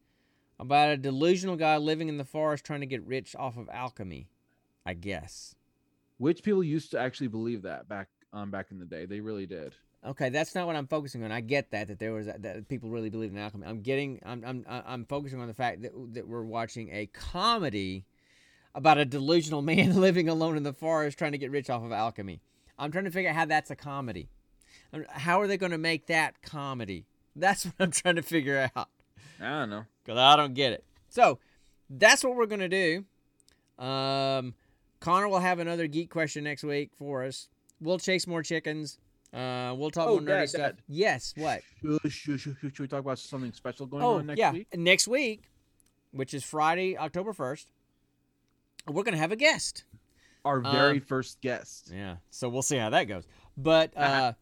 about a delusional guy living in the forest trying to get rich off of alchemy. I guess. Which people used to actually believe that back um back in the day. They really did. Okay, that's not what I'm focusing on. I get that that there was that people really believe in alchemy. I'm getting I'm I'm I'm focusing on the fact that that we're watching a comedy about a delusional [LAUGHS] man [LAUGHS] living alone in the forest trying to get rich off of alchemy. I'm trying to figure out how that's a comedy. How are they going to make that comedy? That's [LAUGHS] what I'm trying to figure out I don't know. Because I don't get it. So that's what we're gonna do. Um, Connor will have another geek question next week for us. We'll chase more chickens. Uh, we'll talk Oh, more nerdy Dad, stuff. Dad. Yes, what? Should, should, should, should we talk about something special going oh, on next yeah, week? next week, which is Friday, October first. We're gonna have a guest. Our Um, very first guest. Yeah, so we'll see how that goes. But [LAUGHS] uh,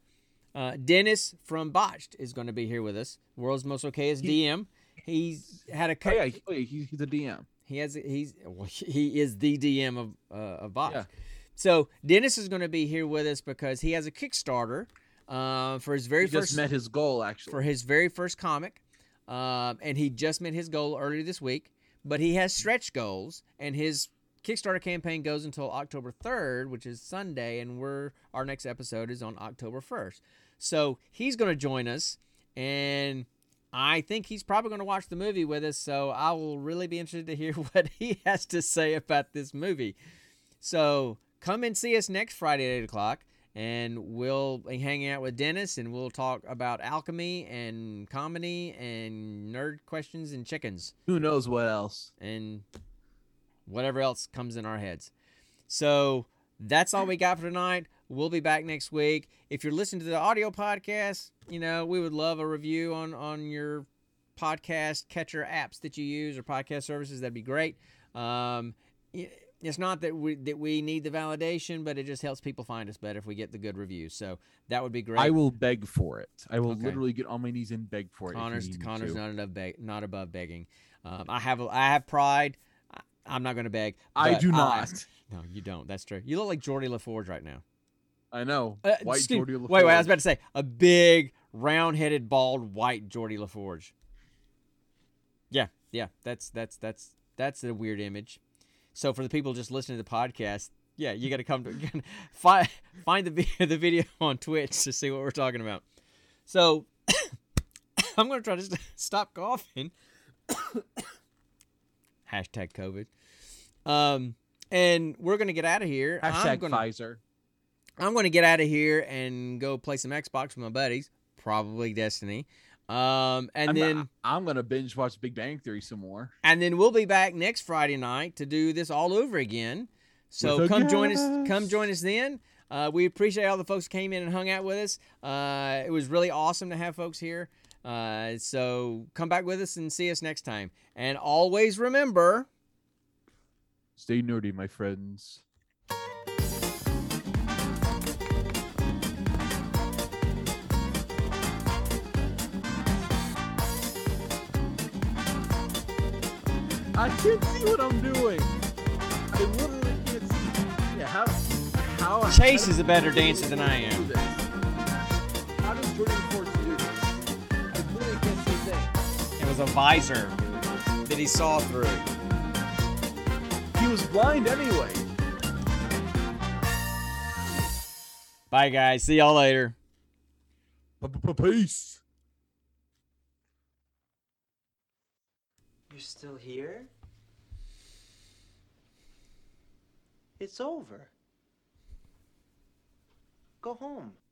uh, Dennis from Botched is going to be here with us. World's most okayest DM. He's had a Oh, yeah, he- oh, he- he's a DM. He has he's well, [LAUGHS] he is the DM of uh, of Botch. Yeah. So Dennis is going to be here with us because he has a Kickstarter uh, for his very He first just met his goal actually. for his very first comic, um, and he just met his goal earlier this week. But he has stretch goals, and his Kickstarter campaign goes until October third, which is Sunday, and we're our next episode is on October first. So he's going to join us, and I think he's probably going to watch the movie with us. So I will really be interested to hear [LAUGHS] what he has to say about this movie. So come and see us next Friday at eight o'clock, and we'll be hanging out with Dennis, and we'll talk about alchemy and comedy and nerd questions and chickens Who knows what else? and whatever else comes in our heads. So that's all we got for tonight. We'll be back next week. If you're listening to the audio podcast, you know, we would love a review on on your podcast catcher apps that you use or podcast services. That'd be great. Um, it's not that we that we need the validation, but it just helps people find us better if we get the good reviews. So that would be great. I will beg for it. I will Okay. literally get on my knees and beg for it. Connor's Connor's not above beg, not above begging. Um, I have a- I have pride. I, I'm not going to beg. I do not. ask. No, you don't. That's true. You look like Geordi La Forge right now. I know. Uh, White Geordi Wait, wait. I was about to say a big, round-headed, bald, white Geordi La Forge. Yeah, yeah. That's that's that's that's a weird image. So for the people just listening to the podcast, yeah, you got to come to [LAUGHS] find find the the video on Twitch to see what we're talking about. So [COUGHS] I'm gonna try to st- stop coughing. [COUGHS] Hashtag COVID. Um, and we're gonna get out of here. I'm gonna, Pfizer. I'm going to get out of here and go play some Xbox with my buddies, probably Destiny. Um, and I'm, then I'm gonna binge watch Big Bang Theory some more. and then we'll be back next Friday night to do this all over again. So come join us. Come join us then. Uh, we appreciate all the folks who came in and hung out with us. Uh, it was really awesome to have folks here. Uh, so come back with us and see us next time. And always remember. Stay nerdy, my friends. I can't see what I'm doing. I literally can't see. Yeah, how? How? Chase is a better dancer than I am. How does Jordan Force do this? I literally can't see a thing. It was a visor that he saw through. He was blind anyway. Bye, guys. See y'all later. Peace. You're still here? It's over. Go home.